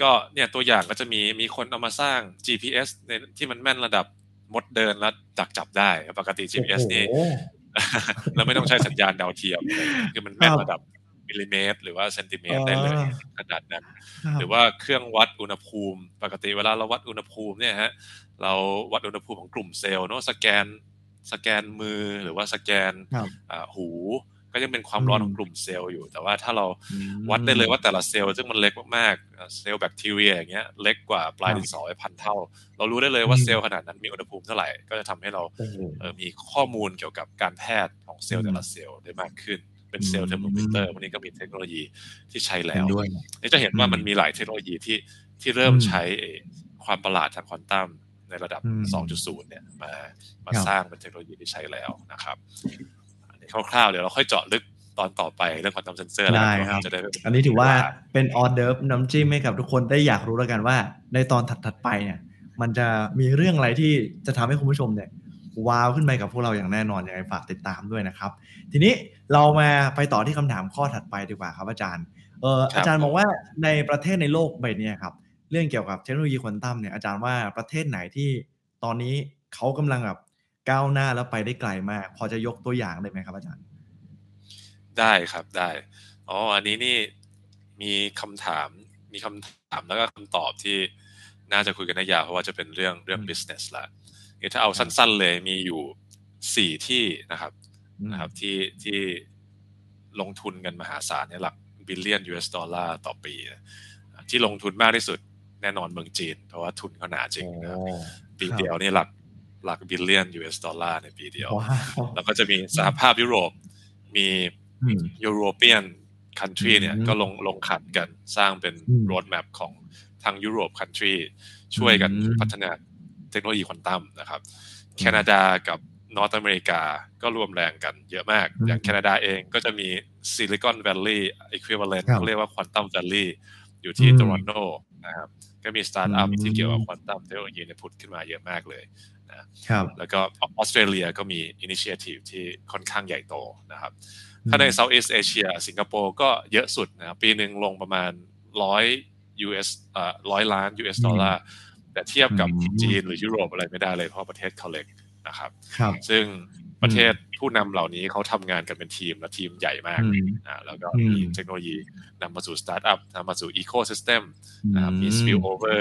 ก็เนี่ยตัวอย่างก็จะมีมีคนเอามาสร้าง GPS ในที่มันแม่นระดับมดเดินแล้วดักจับได้ปกติ GPS นี่โอ้โหเราไม่ต้องใช้สัญญาณดาวเทียมเลยคือมันแม่นครับระดับ มิลลิเมตร หรือว่าเซนติเมตรได้เลยอ่าขนาดนั้นครับหรือว่าเครื่องวัดอุณหภูมิ ปกติเวลาเราวัดอุณหภูมิเนี่ยฮะเราวัดอุณหภูมิของกลุ่มเซลล์เนอะสแกนสแกนมือหรือว่าสแกนครับอ่าหูก็ยังเป็นความร้อนอืมของกลุ่มเซลล์อยู่ แต่ว่าถ้าเราอืมวัดได้เลยว่าแต่ละเซลล์ซึ่งมันเล็กมากๆอ่าเซลล์แบคทีเรียอย่างเงี้ยเล็กกว่าปลายครับดินสอไปพันเท่า เรารู้ได้เลยว่าอืมเซลล์ขนาดนั้นมีอุณหภูมิเท่าไหร่ ก็จะทำให้เราโอ้โหเอ่อมีข้อมูลเกี่ยวกับการแพทย์ของเซลล์แต่ละเซลล์ได้มากขึ้น เป็นเซลล์อืมเทอร์โมมิเตอร์วันนี้ก็มีเทคโนโลยีที่ใช้แล้วเห็นด้วยนี่จะเห็นว่าอืมมันมีหลายเทคโนโลยีที่ที่เริ่มอืมใช้ไอ้ความประหลาดทางควอนตัมในระดับอืม2.0 เนี่ยมามาครับสร้างเป็นเทคโนโลยีที่ใช้แล้วนะครับอันนี้คร่าวๆ เดี๋ยวเราค่อยเจาะลึกตอนต่อไปเรื่องควอนตัมเซนเซอร์แล้วได้กันครับจะได้อันนี้ถือว่าเป็นออเดิร์ฟน้ำจิ้มให้กับทุกคนได้อยากรู้แล้วกันว่า ในตอนถัดๆไปเนี่ยมันจะมีเรื่องอะไรที่จะทำให้คุณผู้ชมเนี่ย ว้าวขึ้นไปกับพวกเราอย่างแน่นอนยังไงฝากติดตามด้วยนะครับ ทีนี้เรามาไปต่อที่คำถามข้อถัดไปดีกว่าครับอาจารย์เอออาจารย์มองว่าในประเทศในโลกใบเนี้ยครับเรื่องเกี่ยวกับเทคโนโลยีควอนตัมเนี่ยอาจารย์ว่าประเทศไหนที่ตอนนี้เขากำลังแบบก้าวหน้าแล้วไปได้ไกลมาก พอจะยกตัวอย่างได้ไหมครับ อาจารย์ ได้ครับได้อ๋ออันนี้นี่มีคำถามมีคำถามแล้วก็คำตอบที่น่าจะคุยกันได้ยาวเพราะว่าจะเป็นเรื่องเรื่องอืม business ละ งั้นถ้าเอาสั้น ๆ เลยมีอยู่สี่ที่นะครับอืมนะครับที่ที่ลงทุนกันมหาศาลเนี่ยหลักบิลเลียน US ดอลลาร์ต่อปีนะที่ลงทุนมากที่สุดแน่นอนเมืองจีน เพราะว่าทุนเขาหนาจริงนะครับโอ้ปีครับเดียวนี่หลักหลักบิลเลียน US ดอลลาร์ในปีเดียวว้าแล้วก็จะมีสหภาพยุโรปมีอืม European country เนี่ยอืมก็ลงลงขันกันสร้างเป็นอืม roadmap ของทางยุโรป country ช่วยกันอืมพัฒนา เทคโนโลยีควอนตัมนะครับแคนาดากับนอร์ทอเมริกาก็ร่วมแรงกันเยอะมากอืมอย่างแคนาดาเองก็จะมีซิลิคอนแวลลีย์อีควิ v a เลนต์ครับเขาเรียกว่า Quantum Valley อยู่ที่อืมโตรอนโตนะครับก็มีสตาร์ทอัพอืมที่เกี่ยวกับควอนตัมเทคโนโลยีเนี่ยผุดขึ้นมาเยอะมากเลยครับแล้วก็ออสเตรเลียก็มี initiative ที่ค่อนข้างใหญ่โตนะครับ ถ้าใน Southeast Asia สิงคโปร์ก็เยอะสุดนะครับปีหนึ่งลงประมาณร้อย US เอ่อร้อยล้าน US ดอลลาร์ แต่เทียบกับอืมจีนหรือยุโรปอะไรไม่ได้เลยเพราะประเทศเขาเล็กนะครับครับซึ่งประเทศผู้นำเหล่านี้เขาทำงานกันเป็นทีมและทีมใหญ่มากอืมนะแล้วก็อืมมีเทคโนโลยีนำมาสู่สตาร์ทอัพนำมาสู่ ecosystemนะครับมีอื spill over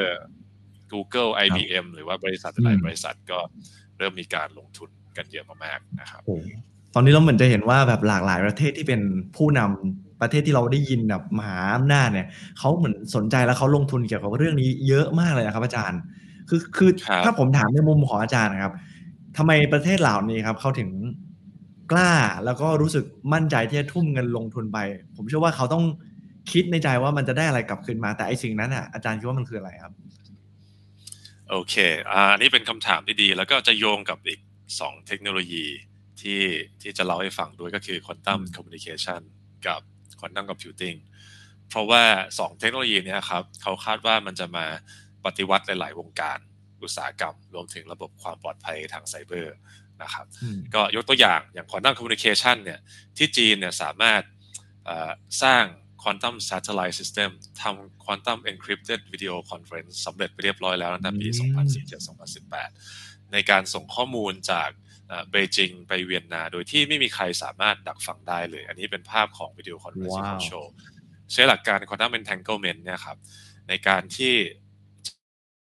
Google IBM หรือว่าบริษัทหลายอืมบริษัทก็เริ่มมีการลงทุนกันเยอะมากๆนะครับโอ้โหตอนนี้เราเหมือนจะเห็นว่าแบบหลากหลายประเทศที่เป็นผู้นำ ประเทศที่เราได้ยินแบบมหาอำนาจเนี่ยเขาเหมือนสนใจแล้วเขาลงทุนเกี่ยวกับเรื่องนี้เยอะมากเลยนะครับ อาจารย์ คือคือครับถ้าผมถามในมุมของอาจารย์นะครับทำไมประเทศเหล่านี้ครับเขาถึงกล้าแล้วก็รู้สึกมั่นใจที่จะทุ่มเงินลงทุนไป ผมเชื่อว่าเขาต้องคิดในใจว่ามันจะได้อะไรกลับคืนมาแต่ไอสิ่งนั้นอะอาจารย์คิดว่ามันคืออะไรครับ โอเคอ่าอันนี้เป็นคำถามที่ดี แล้วก็จะโยงกับอีกสองเทคโนโลยีที่ที่จะเล่าให้ฟังด้วยก็คือ Quantum อืม Communication กับ Quantum Computing เพราะว่าสองเทคโนโลยีเนี้ยครับเขาคาดว่ามันจะมาปฏิวัติหลาย ๆ วงการอุตสาหกรรม รวมถึงระบบความปลอดภัยทางไซเบอร์นะครับอืมก็ยกตัวอย่างอย่าง Quantum Communication เนี่ยที่จีนเนี่ยสามารถเอ่อสร้าง Quantum Satellite System ทำ Quantum Encrypted Video Conference สำเร็จไปเรียบร้อยแล้วตั้งแต่ปีอืม2017-2018 ในการส่งข้อมูลจาก เบจิงไปเวียนนา โดยที่ไม่มีใครสามารถดักฟังได้เลย อันนี้เป็นภาพของ video conference ที่เขาโชว์ใช้หลักการ Quantum Entanglement เนี่ยครับในการที่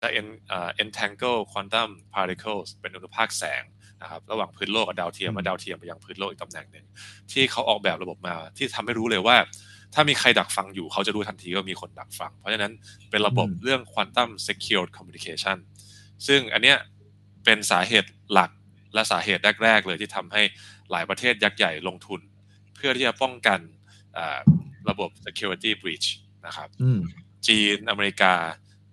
จะ en- เอ่อ entangle quantum particles เป็นอนุภาคแสงนะครับระหว่างพื้นโลกกับดาวเทียมอืมและดาวเทียมไปยังพื้นโลกอีกตำแหน่งหนึ่งที่เขาออกแบบระบบมาที่ทำให้รู้เลยว่า ถ้ามีใครดักฟังอยู่เขาจะรู้ทันทีว่ามีคนดักฟัง เพราะฉะนั้นเป็นระบบเรื่อง quantum secure communication ซึ่งอันเนี้ยเป็นสาเหตุหลัก และสาเหตุแรก ๆ เลยที่ทำให้หลายประเทศยักษ์ใหญ่ลงทุน เพื่อที่จะป้องกันอ่าระบบ security breach นะครับอืมจีนอเมริกา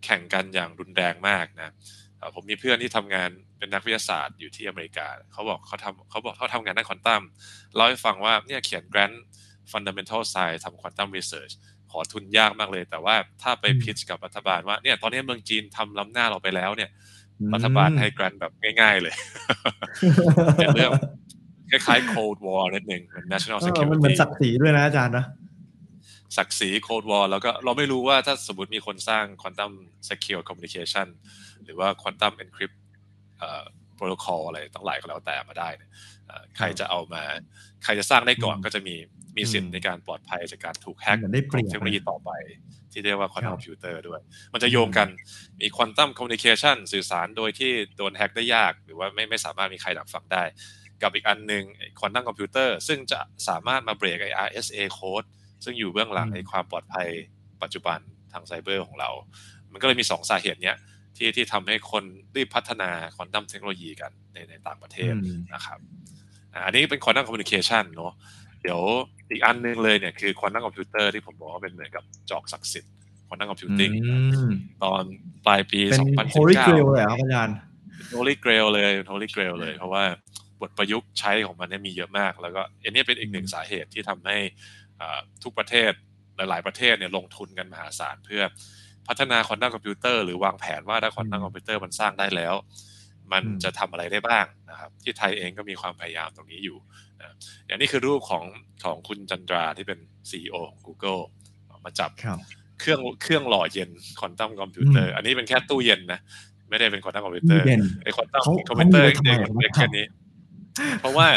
แข่งกันอย่างรุนแรงมากนะเอ่อผมมีเพื่อนที่ทำงานเป็นนักวิทยาศาสตร์อยู่ที่อเมริกา เขาบอกเขาทำเขาบอกเขาทำงานด้านควอนตัมเล่าให้ฟังว่าเนี่ยเขียน grant fundamental science ทำ quantum research ขอทุนยากมากเลย แต่ว่าถ้าไปอืมพิชกับรัฐบาลว่าเนี่ยตอนนี้เมืองจีนทำล้ำหน้าเราไปแล้วเนี่ยอืม รัฐบาลให้ grant แบบง่าย ๆ เลยเป็นเรื่องคล้ายๆ cold war นิดหนึ่งเหมือน national เออมันเหมือน security ศักดิ์ศรีด้วยนะอาจารย์นะศักดิ์ศรีโคดวอลแล้วก็เราไม่รู้ว่าถ้าสมมติมีคนสร้าง Quantum Secure Communication หรือว่า Quantum Encrypt เอ่อ Protocol อะไรตั้งหลายก็แล้วแต่มาได้เนี่ยเอ่อใครจะเอามา ใครจะสร้างได้ก่อนอืมก็จะมีมีสิทอืธิ์มในการปลอดภัยจากการถูกแฮ็กเหมือนได้เปขรีอยงบเทคโนโลยีต่อไป ที่เรียกว่าครั Quantum บ Computer ด้วย มันจะโยงกันมี Quantum Communication สื่อสารโดยที่โดนแฮ็กได้ยาก หรือว่าไม่ไม่สามารถมีใครดักฟังได้ กับอีกอันหนึ่งไอ้ Quantum Computer ซึ่งจะสามารถมาเบรกไอ้ RSA Code ซึ่งอยู่เบื้องหลังอืมไอ้ความปลอดภัยปัจจุบันทางไซเบอร์ของเรา มันก็เลยมีสองสาเหตุเนี้ย ที่ที่ทำให้คนรีบพัฒนาควอนตัมเทคโนโลยีกันในในต่างประเทศอืมนะครับอ่าอันนี้เป็น quantum communication เนาะเดี๋ยวอีกอันหนึ่งเลยเนี่ยคือควอนตัมคอมพิวเตอร์ที่ผมบอกว่าเป็นเหมือนกับจอกศักดิ์สิทธิ์ quantum computing อืมตอนปลายปีเป็น2019 holy grail เลยเหรอครับอาจารย์ holy grail เลย holy grail เลย เพราะว่าบทประยุกต์ใช้ของมันเนี่ยมีเยอะมาก แล้วก็อันนี้เป็นอีกหนึ่งสาเหตุที่ทำให้อ่าทุกประเทศหลาย ๆ ประเทศเนี่ยลงทุนกันมหาศาลเพื่อ พัฒนาควอนตัมคอมพิวเตอร์หรือวางแผนว่าถ้าควอนตัมคอมพิวเตอร์มันสร้างได้แล้ว มันอืมจะทำอะไรได้บ้างนะครับ ที่ไทยเองก็มีความพยายามตรงนี้อยู่นะอย่างนี้คือรูปของของคุณ Sundar ที่เป็น CEO ของ Google มาจับครับเครื่องเครื่องหล่อเย็นควอนตัมคอมพิวเตอร์อันนี้เป็นแค่ตู้เย็นนะไม่ได้เป็นควอนตัมคอมพิวเตอร์ตู้เย็นไอควอนตัมเขาคอมพิวเตอร์เขามีไว้ทำไมเด็กครับแค่นี้ เพราะว่า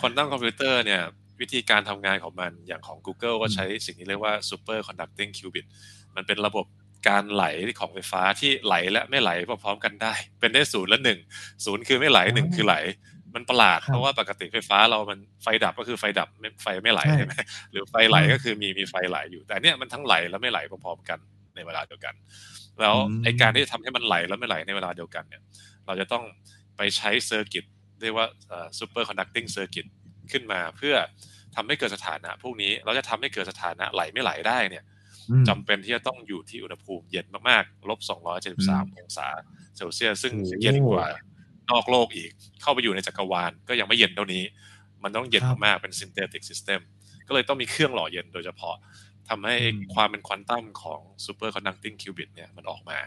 ควอนตัมคอมพิวเตอร์เนี่ยวิธีการทำงานของมันอย่างของ Google ก็ใช้สิ่งที่เรียกว่า super conducting qubit มันเป็นระบบ การไหลของไฟฟ้าที่ไหลและไม่ไหลพร้อมๆกันได้ เป็นได้ศูนย์และหนึ่งศูนย์คือไม่ไหลหนึ่งคือไหล มันประหลาดครับเพราะว่าปกติไฟฟ้าเรามันไฟดับก็คือไฟดับไม่ไฟไม่ไหลใช่ใช่ไหมหรือไฟไหลอืมก็คือมีมีไฟไหลอยู่ แต่เนี่ยมันทั้งไหลและไม่ไหลพร้อมๆกันในเวลาเดียวกัน แล้วอืมไอการที่จะทำให้มันไหลแล้วไม่ไหลในเวลาเดียวกันเนี่ย เราจะต้องไปใช้ circuit เรียกว่า superconducting circuit ขึ้นมาเพื่อทำให้เกิดสถานะ พวกนี้เราจะทำให้เกิดสถานะไหลไม่ไหลได้เนี่ยอืม จำเป็นที่จะต้องอยู่ที่อุณหภูมิเย็นมากๆลบ273องศาเซลเซียสซึ่งโอ้โหเย็นกว่านอกโลกอีก เข้าไปอยู่ในจักรวาลก็ยังไม่เย็นเท่านี้ มันต้องเย็นครับมากๆเป็น synthetic system ก็เลยต้องมีเครื่องหล่อเย็นโดยเฉพาะทำให้อืมความเป็นควอนตัมของ super conducting qubit เนี่ยมันออกมา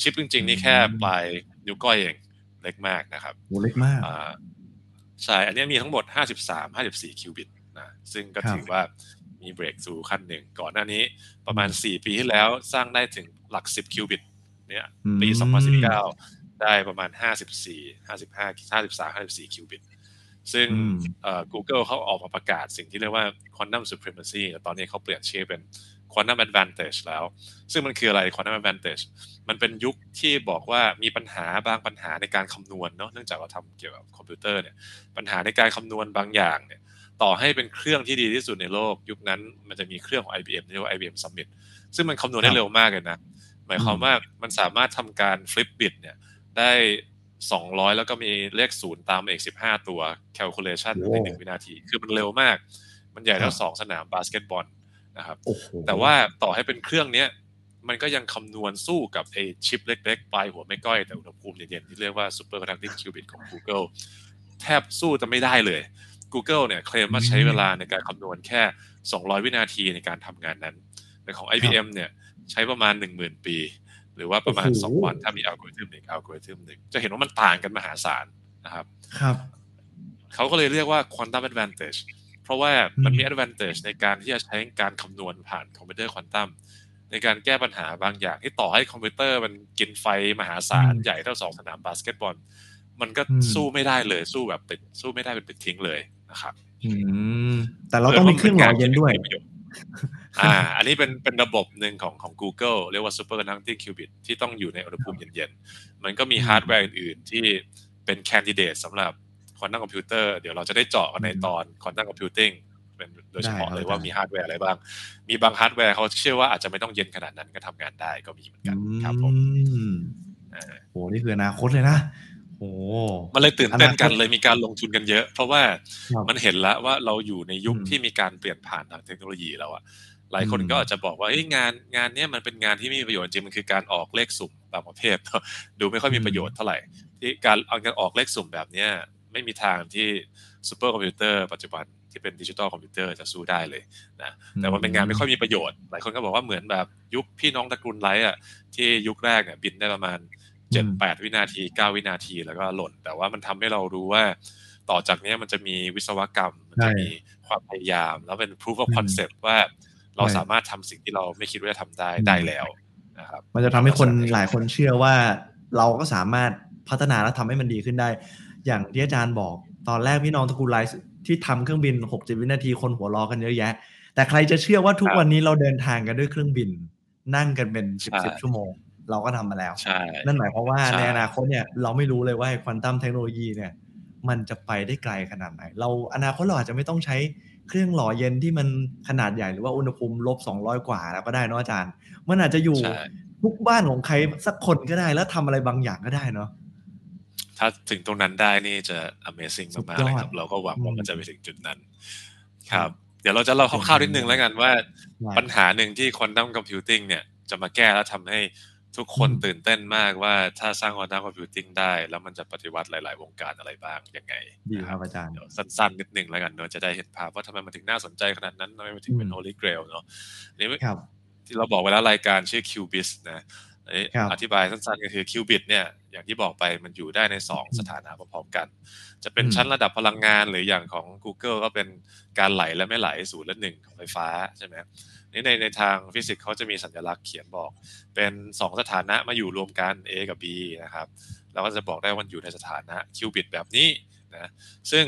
ชิปจริง ๆ นี่แค่อืมปลายนิ้วก้อยเองเล็กมากนะครับโหเล็กมากอ่าใช่ อันนี้มีทั้งหมด 53 54 คิวบิตนะซึ่งก็ครับถือว่า มีเบรกสู่ขั้นหนึ่งก่อนหน้านี้ประมาณ 4 ปีที่แล้วสร้างได้ถึงหลัก 10 คิวบิตเนี่ยอืมปี 2019 ได้ประมาณ 54 55 53 54 คิวบิต ซึ่งอืมเอ่อ Google เขาออกมาประกาศสิ่งที่เรียกว่า Quantum Supremacy แต่ตอนนี้เขาเปลี่ยนชื่อเป็น Quantum Advantage แล้ว ซึ่งมันคืออะไร Quantum Advantage มันเป็นยุคที่บอกว่ามีปัญหาบางปัญหาในการคำนวณเนาะเนื่องจากเราทำเกี่ยวกับคอมพิวเตอร์เนี่ยปัญหาในการคำนวณบางอย่างเนี่ย ต่อให้เป็นเครื่องที่ดีที่สุดในโลก ยุคนั้นมันจะมีเครื่องของ IBM ที่เรียกว่า IBM Summit ซึ่งมันคำนวณได้เร็วมากเลยนะ หมายความว่ามันสามารถทำการ flip bit เนี่ยได้ 200 แล้วก็มีเลขศูนย์ตามมาอีก 15 ตัว calculation โอ้ในหนึ่งวินาที คือมันเร็วมาก มันใหญ่เท่าครับสองสนามบาสเกตบอลนะครับโอ้โหแต่ว่าต่อให้เป็นเครื่องเนี้ยมันก็ยังคำนวณสู้กับไอชิปเล็กๆ ปลายหัวแม่ก้อย แต่อุณหภูมิเย็นๆที่เรียกว่า superconducting qubit ของ Google แทบสู้จะไม่ได้เลย Google เนี่ยเคลมว่าใช้เวลาในการคำนวณแค่ 200 วินาทีในการทำงานนั้น แต่ของ IBM เนี่ยใช้ประมาณ 10,000 ปี หรือว่าประมาณโอ้โหสองวันถ้ามีอัลกอริทึมหนึ่งอัลกอริทึมหนึ่งจะเห็นว่ามันต่างกันมหาศาลนะครับครับเขาก็เลยเรียกว่า quantum advantage เพราะว่ามันมีอืม advantage ในการที่จะใช้การคำนวณผ่านคอมพิวเตอร์ควอนตัมในการแก้ปัญหาบางอย่างที่ต่อให้คอมพิวเตอร์มันกินไฟมหาศาลใหญ่เท่าสองสนามบาสเกตบอล มันก็สู้ไม่ได้เลยสู้แบบเป็นสู้ไม่ได้เป็นปลิดทิ้งเลย นะครับอืมแต่เราต้องมีเครื่องหล่อเย็นด้วยประโชน์อ่า อันนี้เป็นเป็นระบบหนึ่งของของ Google เรียกว่า superconducting qubit ที่ต้องอยู่ในอุณหภูมิเย็นๆ มันก็มีอืมฮาร์ดแวร์อื่นๆ ที่เป็น candidate สำหรับควอนตัมคอมพิวเตอร์เดี๋ยวเราจะได้เจาะกันในตอน quantum computing เป็นโดยเฉพาะได้ครับเลยว่ามีฮาร์ดแวร์อะไรบ้าง มีบางฮาร์ดแวร์เขาเชื่อว่าอาจจะไม่ต้องเย็นขนาดนั้นก็ทำงานได้ก็มีเหมือนกันครับผมอืมอ่าโหนี่คืออนาคตเลยนะโห มันเลยตื่นเต้นกันอนาคตเลยมีการลงทุนกันเยอะ เพราะว่าครับมันเห็นแล้วว่าเราอยู่ในยุคอืมที่มีการเปลี่ยนผ่านทางเทคโนโลยีแล้วอะหลายคนอืมก็อาจจะบอกว่าเฮ้ยงานงานเนี้ยมันเป็นงานที่ไม่มีประโยชน์จริงมันคือการออกเลขสุ่มบางประเภทดูไม่ค่อยมีประโยชน์เท่าไหร่ ที่การเอาการออกเลขสุ่มแบบเนี้ยไม่มีทางที่ซูเปอร์คอมพิวเตอร์ปัจจุบันที่เป็นดิจิตอลคอมพิวเตอร์จะสู้ได้เลยนะแต่มันเป็นงานไม่ค่อยมีประโยชน์ หลายคนก็บอกว่าเหมือนแบบยุคพี่น้องตระกูลไรท์อะที่ยุคแรกเนี่ยบินได้ประมาณ เจ็ดแปดวินาทีเก้าวินาทีแล้วก็หล่น แต่ว่ามันทำให้เรารู้ว่า ต่อจากเนี้ยมันจะมีวิศวกรรม มันจะใช่มีความพยายาม แล้วเป็น proof of อืม concept ว่าเราใช่สามารถทำสิ่งที่เราไม่คิดว่าจะทำได้อืมได้แล้วนะครับมันจะทำให้คนหลายคนเชื่อว่า เราก็สามารถพัฒนาและทำให้มันดีขึ้นได้ อย่างที่อาจารย์บอกตอนแรกพี่น้องตระกูลไลท์ที่ทำเครื่องบิน60วินาทีคนหัวล้อกันเยอะแยะ แต่ใครจะเชื่อว่าทุกวันนี้เราเดินทางกันด้วยเครื่องบิน นั่งกันเป็นสิบสิบชั่วโมง เราก็ทำมาแล้วใช่นั่นหมายความว่าใช่ในอนาคตเนี่ยเราไม่รู้เลยว่าควอนตัมเทคโนโลยีเนี่ยมันจะไปได้ไกลขนาดไหน เราอนาคตเราอาจจะไม่ต้องใช้เครื่องหล่อเย็นที่มันขนาดใหญ่หรือว่าอุณหภูมิลบ200กว่าแล้วก็ได้เนาะอาจารย์ มันอาจจะอยู่ใช่ทุกบ้านของใครสักคนก็ได้แล้วทำอะไรบางอย่างก็ได้เนาะถ้าถึงตรงนั้นได้นี่จะ amazing สุดมากยๆอดเลยครับ เราก็หวังว่าอืมมันจะไปถึงจุดนั้น ครับ เดี๋ยวเราจะเล่าคร่าวๆนิดนึงแล้วกันว่าได้ปัญหาหนึ่งที่ควอนตัมคอมพิวติ้งเนี่ยจะมาแก้แล้วทำให้ ทุกคนอืมตื่นเต้นมากว่าถ้าสร้างควอนตัมคอมพิวติ้งได้ แล้วมันจะปฏิวัติหลาย ๆ วงการอะไรบ้างยังไงดีนะครับอาจารย์เดี๋ยวสั้น ๆ นิดนึงแล้วกันเนอะจะได้เห็นภาพว่าทำไมมันถึงน่าสนใจขนาดนั้นทำไมมันถึงเป็นอืม holy grail เนอะนี่ครับที่เราบอกไว้แล้วรายการชื่อ Qubit นะอันนี้ครับอธิบายสั้นๆก็คือ Qubit เนี่ยอย่างที่บอกไปมันอยู่ได้ใน 2 สถานะพร้อมๆกัน จะเป็นอืมชั้นระดับพลังงานหรืออย่างของ Google ก็เป็นการไหลและไม่ไหลศูนย์และหนึ่งของไฟฟ้าใช่ไหมนี่ ในในทางฟิสิกส์เขาจะมีสัญลักษณ์เขียนบอก เป็น 2 สถานะมาอยู่รวมกัน A กับ B นะครับแล้วก็จะบอกได้ว่ามันอยู่ในสถานะคิวบิตแบบนี้นะซึ่ง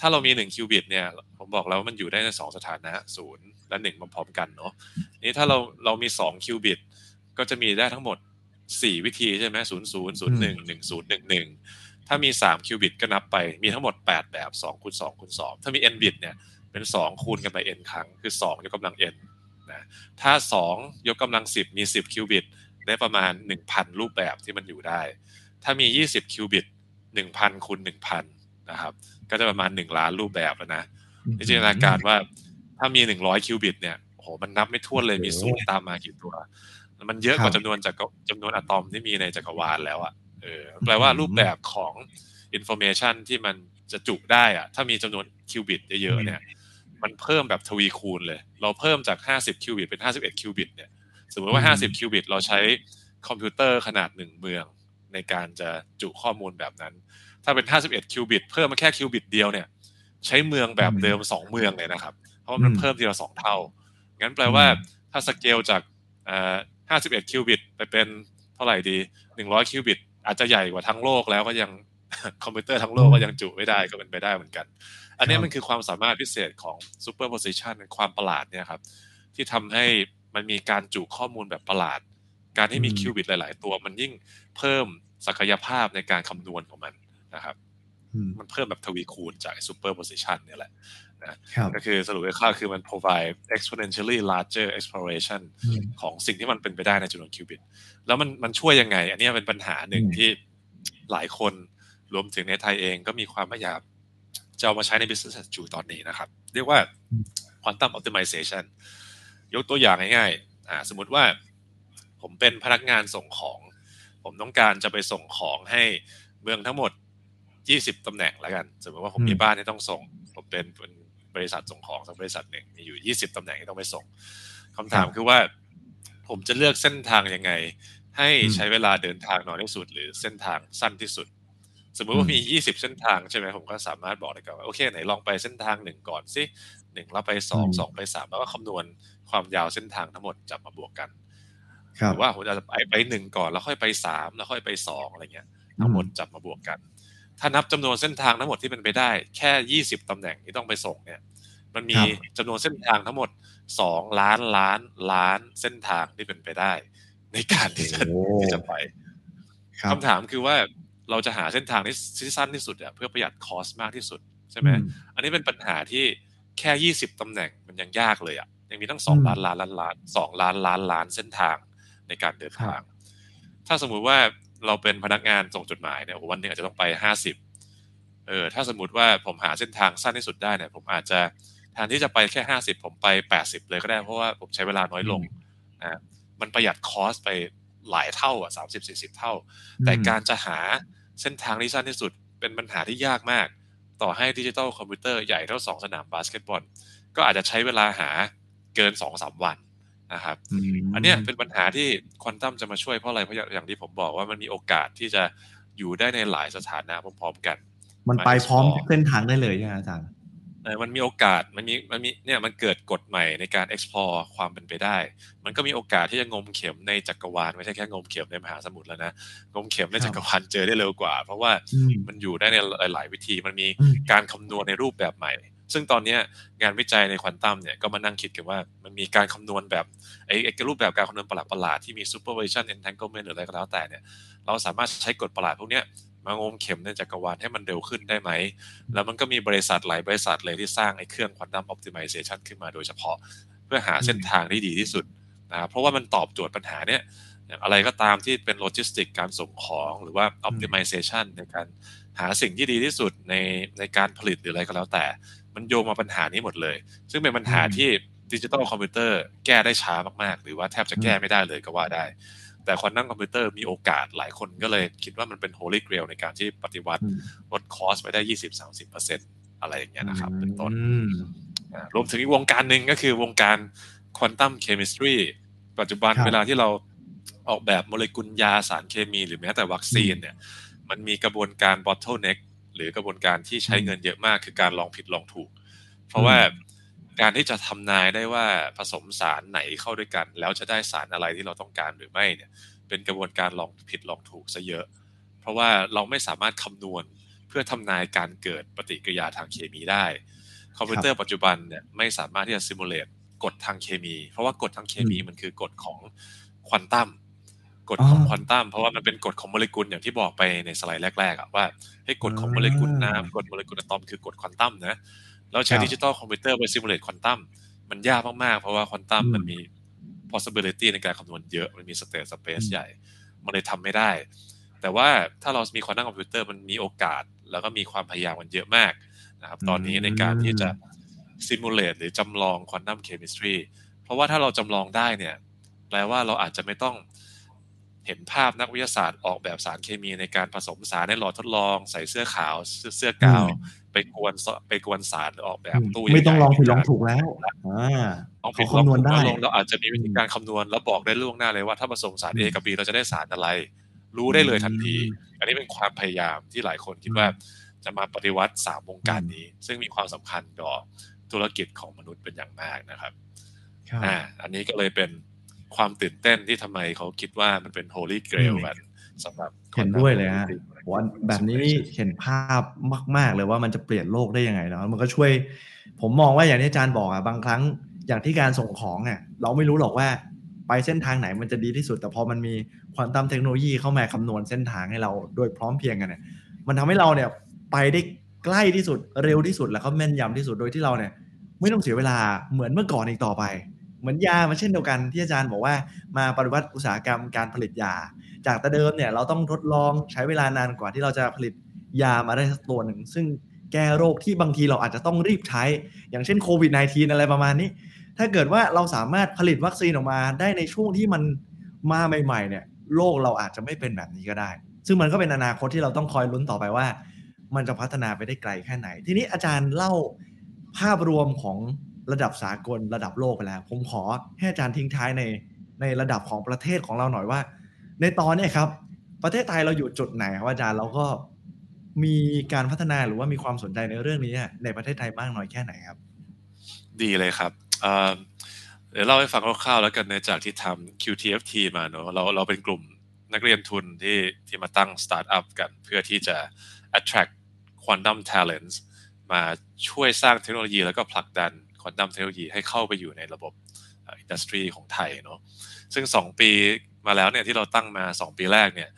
ถ้าเรามี1คิวบิตเนี่ยผมบอกแล้วว่ามันอยู่ได้ใน 2 สถานะศูนย์และ 1 พร้อมๆกันเนาะนี่ถ้าเราเรามี2คิวบิตก็จะมีได้ทั้งหมด 4 วิธีใช่ไหมศูนย์ศูนย์ศูนย์หนึ่งหนึ่งศูนย์หนึ่งหนึ่งถ้ามี3คิวบิตก็นับไปมีทั้งหมด 8 แบบ2คูณ2คูณ2ถ้ามี n บิตเนี่ยเป็น 2 คูณกันไป n ครั้งคือ2ยกกำลัง n นะถ้า 2 ยกกำลัง 10 มี 10 คิวบิต ได้ประมาณ 1,000 รูปแบบที่มันอยู่ได้ ถ้ามี 20 คิวบิต 1,000คูณ1,000 นะครับ ก็จะประมาณ 1 ล้านรูปแบบแล้วนะนี่จินตนาการว่าถ้ามี 100 คิวบิต เนี่ยโอ้โหมันนับไม่ถ้วนเลยมีศูนย์ตามมากี่ตัว มันเยอะกว่าครับจำนวนจากรจำนวนอะตอมที่มีในจักรวาลแล้วอะเออแปลว่ารูปแบบของ information ที่มันจะจุได้อะถ้ามีจำนวนคิวบิตเยอะๆเนี่ย มันเพิ่มแบบทวีคูณเลย เราเพิ่มจาก 50 คิวบิตเป็น 51 คิวบิตเนี่ย สมมติว่าอืม50 คิวบิต เราใช้คอมพิวเตอร์ขนาดหนึ่งเมือง ในการจะจุข้อมูลแบบนั้น ถ้าเป็น 51 คิวบิต เพิ่มมาแค่คิวบิตเดียวเนี่ย ใช้เมืองแบบเดิม 2 เมืองเลยนะครับ เพราะว่ามันอืมเพิ่มทีละสองเท่า งั้นแปลว่าถ้าสเกลจากเอ่อ51 คิวบิตไปเป็นเท่าไหร่ดี 100 คิวบิต อาจจะใหญ่กว่าทั้งโลกแล้วก็ยังคอมพิวเตอร์ทั้งโลกก็ยังจุไม่ได้ก็เป็นไปได้เหมือนกัน อันนี้ครับมันคือความสามารถพิเศษของ superposition ความประหลาดเนี่ยครับ ที่ทำให้มันมีการจุข้อมูลแบบประหลาด การที่มีอืมคิวบิตหลาย ๆ ตัว มันยิ่งเพิ่มศักยภาพในการคำนวณของมันนะครับอืมมันเพิ่มแบบทวีคูณจาก superposition เนี่ยแหละครับก็คือสรุปคร่าวๆคือมัน provide exponentially larger exploration อืมของสิ่งที่มันเป็นไปได้ในจำนวนคิวบิต แล้วมันมันช่วยยังไง อันนี้เป็นปัญหาหนึ่งอืมที่หลายคนรวมถึงในไทยเองก็มีความพยายาม จะเอามาใช้ใน business as usual ตอนนี้นะครับ เรียกว่า quantum optimization ยกตัวอย่างง่ายๆอ่าสมมติว่าผมเป็นพนักงานส่งของ ผมต้องการจะไปส่งของให้เมืองทั้งหมด 20 ตำแหน่งแล้วกัน สมมติว่าผมอืมมีบ้านที่ต้องส่ง ผมเป็นเป็นบริษัทส่งของสักบริษัทหนึ่งมีอยู่ 20 ตำแหน่งที่ต้องไปส่งคำถามคือว่า ผมจะเลือกเส้นทางยังไง ให้ใช้เวลาเดินทางน้อยที่สุด หรือเส้นทางสั้นที่สุด สมมุติว่ามี 20 เส้นทางใช่ไหมผมก็สามารถบอกได้ก่อนว่าโอเคไหนลองไปเส้นทางหนึ่งก่อนสิหนึ่งแล้วไปสองสองไปสามแล้วก็คำนวณความยาวเส้นทางทั้งหมดจับมาบวกกันหรือว่าผมจะไปไปหนึ่งก่อนแล้วค่อยไปสามแล้วค่อยไปสองอะไรเงี้ยทั้งหมดจับมาบวกกัน ถ้านับจำนวนเส้นทางทั้งหมดที่เป็นไปได้ แค่ยี่สิบตำแหน่งที่ต้องไปส่งเนี่ย มันมีจำนวนเส้นทางทั้งหมดสองล้านล้านล้านเส้นทางที่เป็นไปได้ ในการที่จะที่จะไปคำถามคือว่า เราจะหาเส้นทางที่สั้นที่สุดเพื่อประหยัดคอสมากที่สุดใช่ไหมอันนี้เป็นปัญหาที่แค่ยี่สิบตำแหน่งมันยังยากเลยอะยังมีตั้งสองล้านล้านล้านล้านสองล้านล้านล้านเส้นทางในการเดินทาง ถ้าสมมุติว่าเราเป็นพนักงานส่งจดหมายเนี่ยวันนึงอาจจะต้องไปห้าสิบเออถ้าสมมติว่าผมหาเส้นทางสั้นที่สุดได้เนี่ยผมอาจจะแทนที่จะไปแค่ห้าสิบผมไปแปดสิบเลยก็ได้เพราะว่าผมใช้เวลาน้อยลงนะมันประหยัด cost ไปหลายเท่าอะสามสิบสี่สิบเท่า แต่การจะหา เส้นทางที่สั้นที่สุด เป็นปัญหาที่ยากมาก ต่อให้ดิจิตอลคอมพิวเตอร์ใหญ่เท่าสองสนามบาสเกตบอล ก็อาจจะใช้เวลาหาเกินสองสามวันนะครับ อันนี้เป็นปัญหาที่ควอนตัมจะมาช่วยเพราะอะไรเพราะอย่างที่ผมบอกว่ามันมีโอกาสที่จะอยู่ได้ในหลายสถานะพร้อมๆกัน มันไปพร้อมเส้นทางได้เลยใช่ไหมอาจารย์ มันมีโอกาสมันมีมันมีเนี่ยมันเกิดกฎใหม่ในการ explore ความเป็นไปได้ มันก็มีโอกาสที่จะงมเข็มในจักรวาลไม่ใช่แค่งมเข็มในมหาสมุทรแล้วนะงมเข็มในจักรวาลเจอได้เร็วกว่า เพราะว่ามันอยู่ได้ในหลาย ๆ วิธีมันมีการคำนวณในรูปแบบใหม่ ซึ่งตอนนี้งานวิจัยในควอนตัมเนี่ยก็มานั่งคิดกันว่ามันมีการคำนวณแบบไอ้รูปแบบการคำนวณประหลาดๆที่มี superposition entanglement หรืออะไรก็แล้วแต่เนี่ยเราสามารถใช้กฎประหลาดพวกนี้ มางมเข็มในจักรวาลให้มันเร็วขึ้นได้ไหม แล้วมันก็มีบริษัทหลายบริษัทเลยที่สร้างไอ้เครื่องควอนตัมออ t ติมิเซชันขึ้นมาโดยเฉพาะ เพื่อหาเส้นทางที่ดีที่สุดนะครับเพราะว่ามันตอบโจทย์ปัญหาเนี้ยอย่างอะไรก็ตามที่เป็นโลจิสติกการส่งของหรือว่าออ t ติมิเซชันในการหาสิ่งที่ดีที่สุดในในการผลิตหรืออะไรก็แล้วแต่ มันโยงมาปัญหานี้หมดเลย ซึ่งเป็นปัญหาที่ดิจิตอลคอมพิวเตอร์แก้ได้ช้ามากๆ หรือว่าแทบจะแก้ไม่ได้เลยก็ว่าได้ แต่ควอนตัมคอมพิวเตอร์มีโอกาสหลายคนก็เลยคิดว่ามันเป็น holy grail ในการที่ปฏิวัติลด cost ไปได้ยี่สิบสามสิบเปอร์เซ็นต์อะไรอย่างเงี้ยนะครับ เป็นต้นรวมถึงอีกวงการหนึ่งก็คือวงการ quantum chemistry ปัจจุบันเวลาที่เราออกแบบโมเลกุลยาสารเคมีหรือแม้แต่วัคซีนเนี่ยมันมีกระบวนการ bottleneck หรือกระบวนการที่ใช้เงินเยอะมากคือการลองผิดลองถูก เพราะว่า การที่จะทำนายได้ว่าผสมสารไหนเข้าด้วยกัน แล้วจะได้สารอะไรที่เราต้องการหรือไม่เนี่ยเป็นกระบวนการลองผิดลองถูกซะเยอะ เพราะว่าเราไม่สามารถคำนวณเพื่อทำนายการเกิดปฏิกิริยาทางเคมีได้ คอมพิวเตอร์ปัจจุบันเนี่ยไม่สามารถที่จะ simulate กฎทางเคมี เพราะว่ากฎทางเคมีมันคือกฎของควอนตัมกฎของควอนตัมเพราะว่ามันเป็นกฎของโมเลกุลอย่างที่บอกไปในสไลด์แรกๆว่าให้กฎของโมเลกุลน้ำกฎโมเลกุลอะตอมคือกฎควอนตัมนะ เราใช้ดิจิตอลคอมพิวเตอร์ไป simulate ควอนตัมมันยากมากๆ เพราะว่าควอนตัมมันมี possibility ในการคำนวณเยอะ มันมี state space ใหญ่ มันเลยทำไม่ได้ แต่ว่าถ้าเรามีควอนตัมคอมพิวเตอร์มันมีโอกาส แล้วก็มีความพยายามมันเยอะมากนะครับ ตอนนี้ในการที่จะ simulate หรือจำลอง quantum chemistry เพราะว่าถ้าเราจำลองได้เนี่ย แปลว่าเราอาจจะไม่ต้อง เห็นภาพนักวิทยาศาสตร์ออกแบบสารเคมีในการผสมสารในหลอดทดลอง ใส่เสื้อขาวเสื้อกาว ไปกวนไปกวนสารออกแบบตู้ไม่ต้องลองผิดลองถูกแล้วลองผิดลองถูกได้เราอาจจะมีวิธีการคำนวณแล้วบอกได้ล่วงหน้าเลยว่าถ้าผสมสาร A กับ B เราจะได้สารอะไร รู้ได้เลยทันที อันนี้เป็นความพยายามที่หลายคนคิดว่าจะมาปฏิวัติสามวงการนี้ ซึ่งมีความสำคัญต่อธุรกิจของมนุษย์เป็นอย่างมากนะครับอ่าอันนี้ก็เลยเป็น ความตื่นเต้นที่ทำไมเขาคิดว่ามันเป็น holy grail กันสำหรับเห็นด้วยเลยฮะวันแบบนี้เห็นภาพมาก ๆ เลยว่ามันจะเปลี่ยนโลกได้ยังไงเนาะมันก็ช่วย ผมมองว่าอย่างที่อาจารย์บอกอะบางครั้งอย่างที่การส่งของเนี่ยเราไม่รู้หรอกว่าไปเส้นทางไหนมันจะดีที่สุด แต่พอมันมีควอนตัมเทคโนโลยีเข้ามาคำนวณเส้นทางให้เราโดยพร้อมเพียงกันเนี่ย มันทำให้เราเนี่ยไปได้ใกล้ที่สุดเร็วที่สุดแล้วก็แม่นยำที่สุดโดยที่เราเนี่ย ไม่ต้องเสียเวลาเหมือนเมื่อก่อนอีกต่อไป เหมือนยามาเช่นเดียวกันที่อาจารย์บอกว่ามาปฏิวัติอุตสาหกรรมการผลิตยา จากแต่เดิมเนี่ยเราต้องทดลองใช้เวลานานกว่าที่เราจะผลิตยามาได้สักตัวหนึ่ง ซึ่งแก้โรคที่บางทีเราอาจจะต้องรีบใช้ อย่างเช่นโควิด -19 อะไรประมาณนี้ ถ้าเกิดว่าเราสามารถผลิตวัคซีนออกมาได้ในช่วงที่มันมาใหม่ๆเนี่ยโลกเราอาจจะไม่เป็นแบบนี้ก็ได้ ซึ่งมันก็เป็นอนาคตที่เราต้องคอยลุ้นต่อไปว่า มันจะพัฒนาไปได้ไกลแค่ไหน ทีนี้อาจารย์เล่าภาพรวมของ ระดับสากลระดับโลกไปแล้ว ผมขอให้อาจารย์ทิ้งท้ายในในระดับของประเทศของเราหน่อยว่า ในตอนนี้ครับ ประเทศไทยเราอยู่จุดไหนครับอาจารย์เราก็มีการพัฒนาหรือว่ามีความสนใจในเรื่องนี้ในประเทศไทยมากน้อยแค่ไหนครับ ดีเลยครับเดี๋ยวเล่าให้ฟังคร่าวๆแล้วกันในจากที่ทำ QTFT มาเนอะเราเราเป็นกลุ่มนักเรียนทุนที่ที่มาตั้งสตาร์ทอัพกันเพื่อที่จะ attract quantum talents มาช่วยสร้างเทคโนโลยีแล้วก็ผลักดัน quantum technology ให้เข้าไปอยู่ในระบบ industry ของไทยเนาะซึ่ง 2 ปีมาแล้วเนี่ยที่เราตั้งมา 2 ปีแรกเนี่ย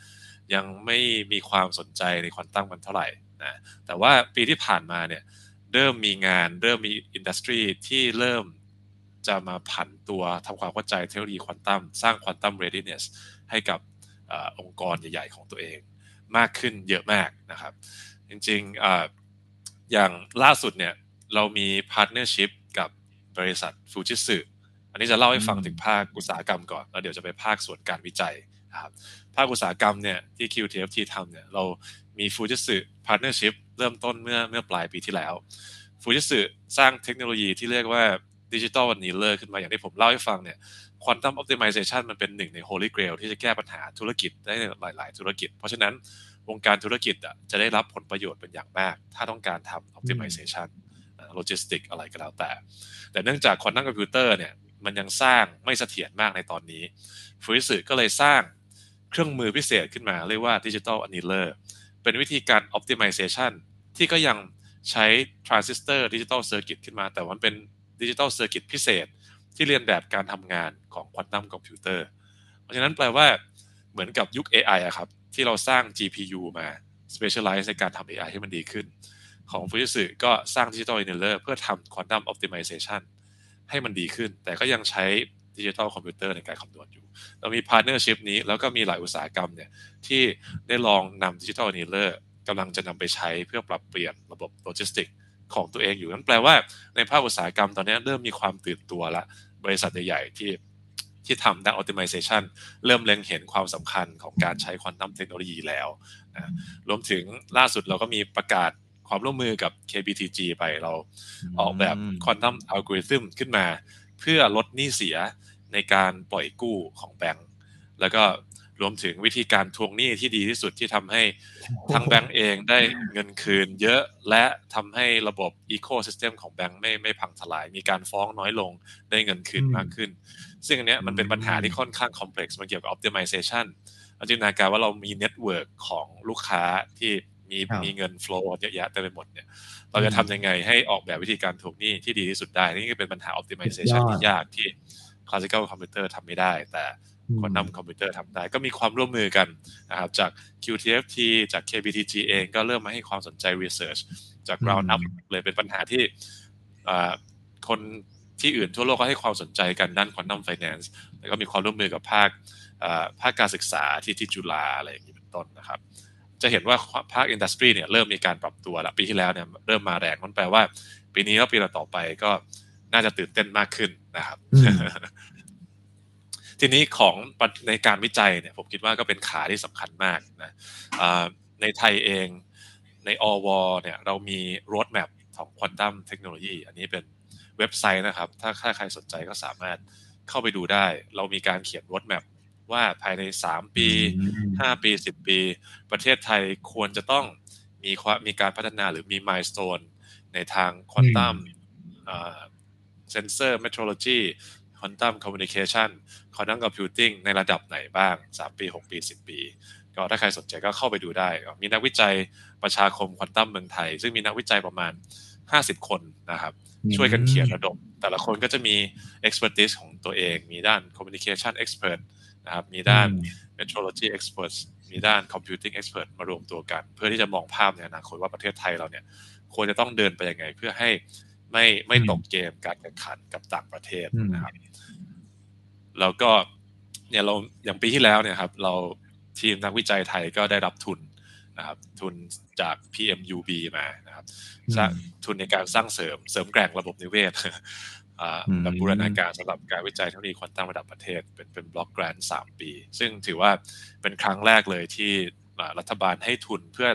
ยังไม่มีความสนใจในควอนตัมกันเท่าไหร่นะแต่ว่าปีที่ผ่านมาเนี่ยเริ่มมีงานเริ่มมี industry ที่เริ่มจะมาผันตัวทำความเข้าใจเทคโนโลยีควอนตัมสร้าง quantum readinessให้กับองค์กรใหญ่ ๆ ของตัวเอง มากขึ้นเยอะมากนะครับ จริงๆอย่างล่าสุดเนี่ยเรามี partnership กับบริษัทฟูจิสึอันนี้จะเล่าให้ฟังถึงภาคอุตสาหกรรมก่อน แล้วเดี๋ยวจะไปภาคส่วนการวิจัยนะครับภาคอุตสาหกรรมเนี่ยที่ QTFT ทำเนี่ยเรามีฟูจิสึ partnership เริ่มต้นเมื่อเมื่อปลายปีที่แล้วฟูจิสึสร้างเทคโนโลยีที่เรียกว่าdigital annealer ขึ้นมาอย่างที่ผมเล่าให้ฟังเนี่ยควอนตัมออ t ติมิเซชันมันเป็นหนึ่งใน holy grail ที่จะแก้ปัญหาธุรกิจได้หลาย ๆ ธุรกิจ เพราะฉะนั้นวงการธุรกิจอะจะได้รับผลประโยชน์เป็นอย่างมาก ถ้าต้องการทำออ t ติมิเซชัน โลจิสติกอะไรก็แล้วแต่ แต่เนื่องจากควอนตัมคอมพิวเตอร์เนี่ยมันยังสร้างไม่เสถียรมากในตอนนี้ฟูจิสึก็เลยสร้างเครื่องมือพิเศษขึ้นมา เรียกว่า digital annealer เป็นวิธีการออ t ติมิเซชันที่ก็ยังใช้ทรานซิสเตอร์ digital circuit ขึ้นมา แต่มันเป็น digital circuit พิเศษ ที่เลียนแบบการทำงานของควอนตัมคอมพิวเตอร์เพราะฉะนั้นแปลว่าเหมือนกับยุค AI อะครับ ที่เราสร้าง GPU มา specialize ในการทำ AI ให้มันดีขึ้น ของฟูจิสึก็สร้าง digital annealer เพื่อทำควอนตัมออ t ติมิเซชันให้มันดีขึ้น แต่ก็ยังใช้ดิจิตอลคอมพิวเตอร์ในการคำนวณอยู่ เรามี partnership นี้ แล้วก็มีหลายอุตสาหกรรมเนี่ยที่ได้ลองนำ digital annealer กำลังจะนำไปใช้เพื่อปรับเปลี่ยนระบบโลจิสติกของตัวเองอยู่นั่นแปลว่าในภาคอุตสาหกรรมตอนนี้เริ่มมีความตื่นตัวละ บริษัทใหญ่ๆที่ที่ทำด้าน optimization เริ่มเล็งเห็นความสำคัญของการใช้ quantum technology แล้วนะรวมถึงล่าสุดเราก็มีประกาศ ความร่วมมือกับ KBTG ไปเราออกแบบ quantum algorithm ขึ้นมา เพื่อลดหนี้เสียในการปล่อยกู้ของแบงก์แล้วก็รวมถึงวิธีการทวงหนี้ที่ดีที่สุดที่ทำให้ทั้งแบงก์เองได้เงินคืนเยอะและทำให้ระบบ ecosystem ของแบงก์ไม่ไม่พังทลาย มีการฟ้องน้อยลงได้เงินคืนมากขึ้น ซึ่งอันนี้มันเป็นปัญหาที่ค่อนข้าง complex มันเกี่ยวกับ optimization จินตนาการว่าเรามี network ของลูกค้าที่ มีมีเงิน flow เยอะแยะเต็มไปหมดเนี่ยเราจะทำยังไงให้ออกแบบวิธีการทวงหนี้ที่ดีที่สุดได้ นี่ก็เป็นปัญหา optimization ที่ยากที่ classical computer ทำไม่ได้ แต่ quantum computer ทำได้ ก็มีความร่วมมือกันนะครับจาก QTFT จาก KBTG เองก็เริ่มมาให้ความสนใจ research จาก ground up เลยเป็นปัญหาที่คนที่อื่นทั่วโลกก็ให้ความสนใจกันด้าน quantum finance แล้วก็มีความร่วมมือกับภาคภาคการศึกษาที่ที่จุฬาอะไรอย่างนี้เป็นต้นนะครับ จะเห็นว่าภาค industry เนี่ยเริ่มมีการปรับตัวแล้วปีที่แล้วเนี่ยเริ่มมาแรงมันแปลว่า ปีนี้แล้วปีต่อไปก็น่าจะตื่นเต้นมากขึ้นนะครับ ทีนี้ของในการวิจัยเนี่ยผมคิดว่าก็เป็นขาที่สำคัญมากนะในไทยเองในอวเนี่ยเรามีรถแมพของควอนตัมเทคโนโลยีอันนี้เป็นเว็บไซต์นะครับ ถ้าใครสนใจก็สามารถเข้าไปดูได้ เรามีการเขียนรถแมพ ว่าภายใน 3 ปี 5 ปี 10 ปี ประเทศไทยควรจะต้องมีมีการพัฒนาหรือมี milestone ในทาง quantum sensor metrology quantum communication quantum computing ในระดับไหนบ้าง 3 ปี 6 ปี 10 ปี ก็ถ้าใครสนใจก็เข้าไปดูได้ มีนักวิจัยประชาคมควอนตัมเมืองไทย ซึ่งมีนักวิจัยประมาณ 50 คนนะครับ ช่วยกันเขียนระดม แต่ละคนก็จะมี expertise ของตัวเอง มีด้าน communication expert นะครับมีด้าน metrology expert มีด้าน computing expert มารวมตัวกัน เพื่อที่จะมองภาพในอนาคตว่าประเทศไทยเราเนี่ยควรจะต้องเดินไปยังไง เพื่อให้ไม่ไม่ตกเกมการแข่งขันกับต่างประเทศนะครับแล้วก็เนี่ยเราอย่างปีที่แล้วเนี่ยครับเราทีมนักวิจัยไทยก็ได้รับทุนนะครับทุนจาก PMUB มานะครับทุนในการสร้างเสริมเสริมแกร่งระบบนิเวศ แบบบูรณาการสำหรับการวิจัยเทคโนโลยีควอนตัมระดับประเทศ เป็นเป็น block grant สามปี ซึ่งถือว่าเป็นครั้งแรกเลยที่รัฐบาลให้ทุนเพื่อ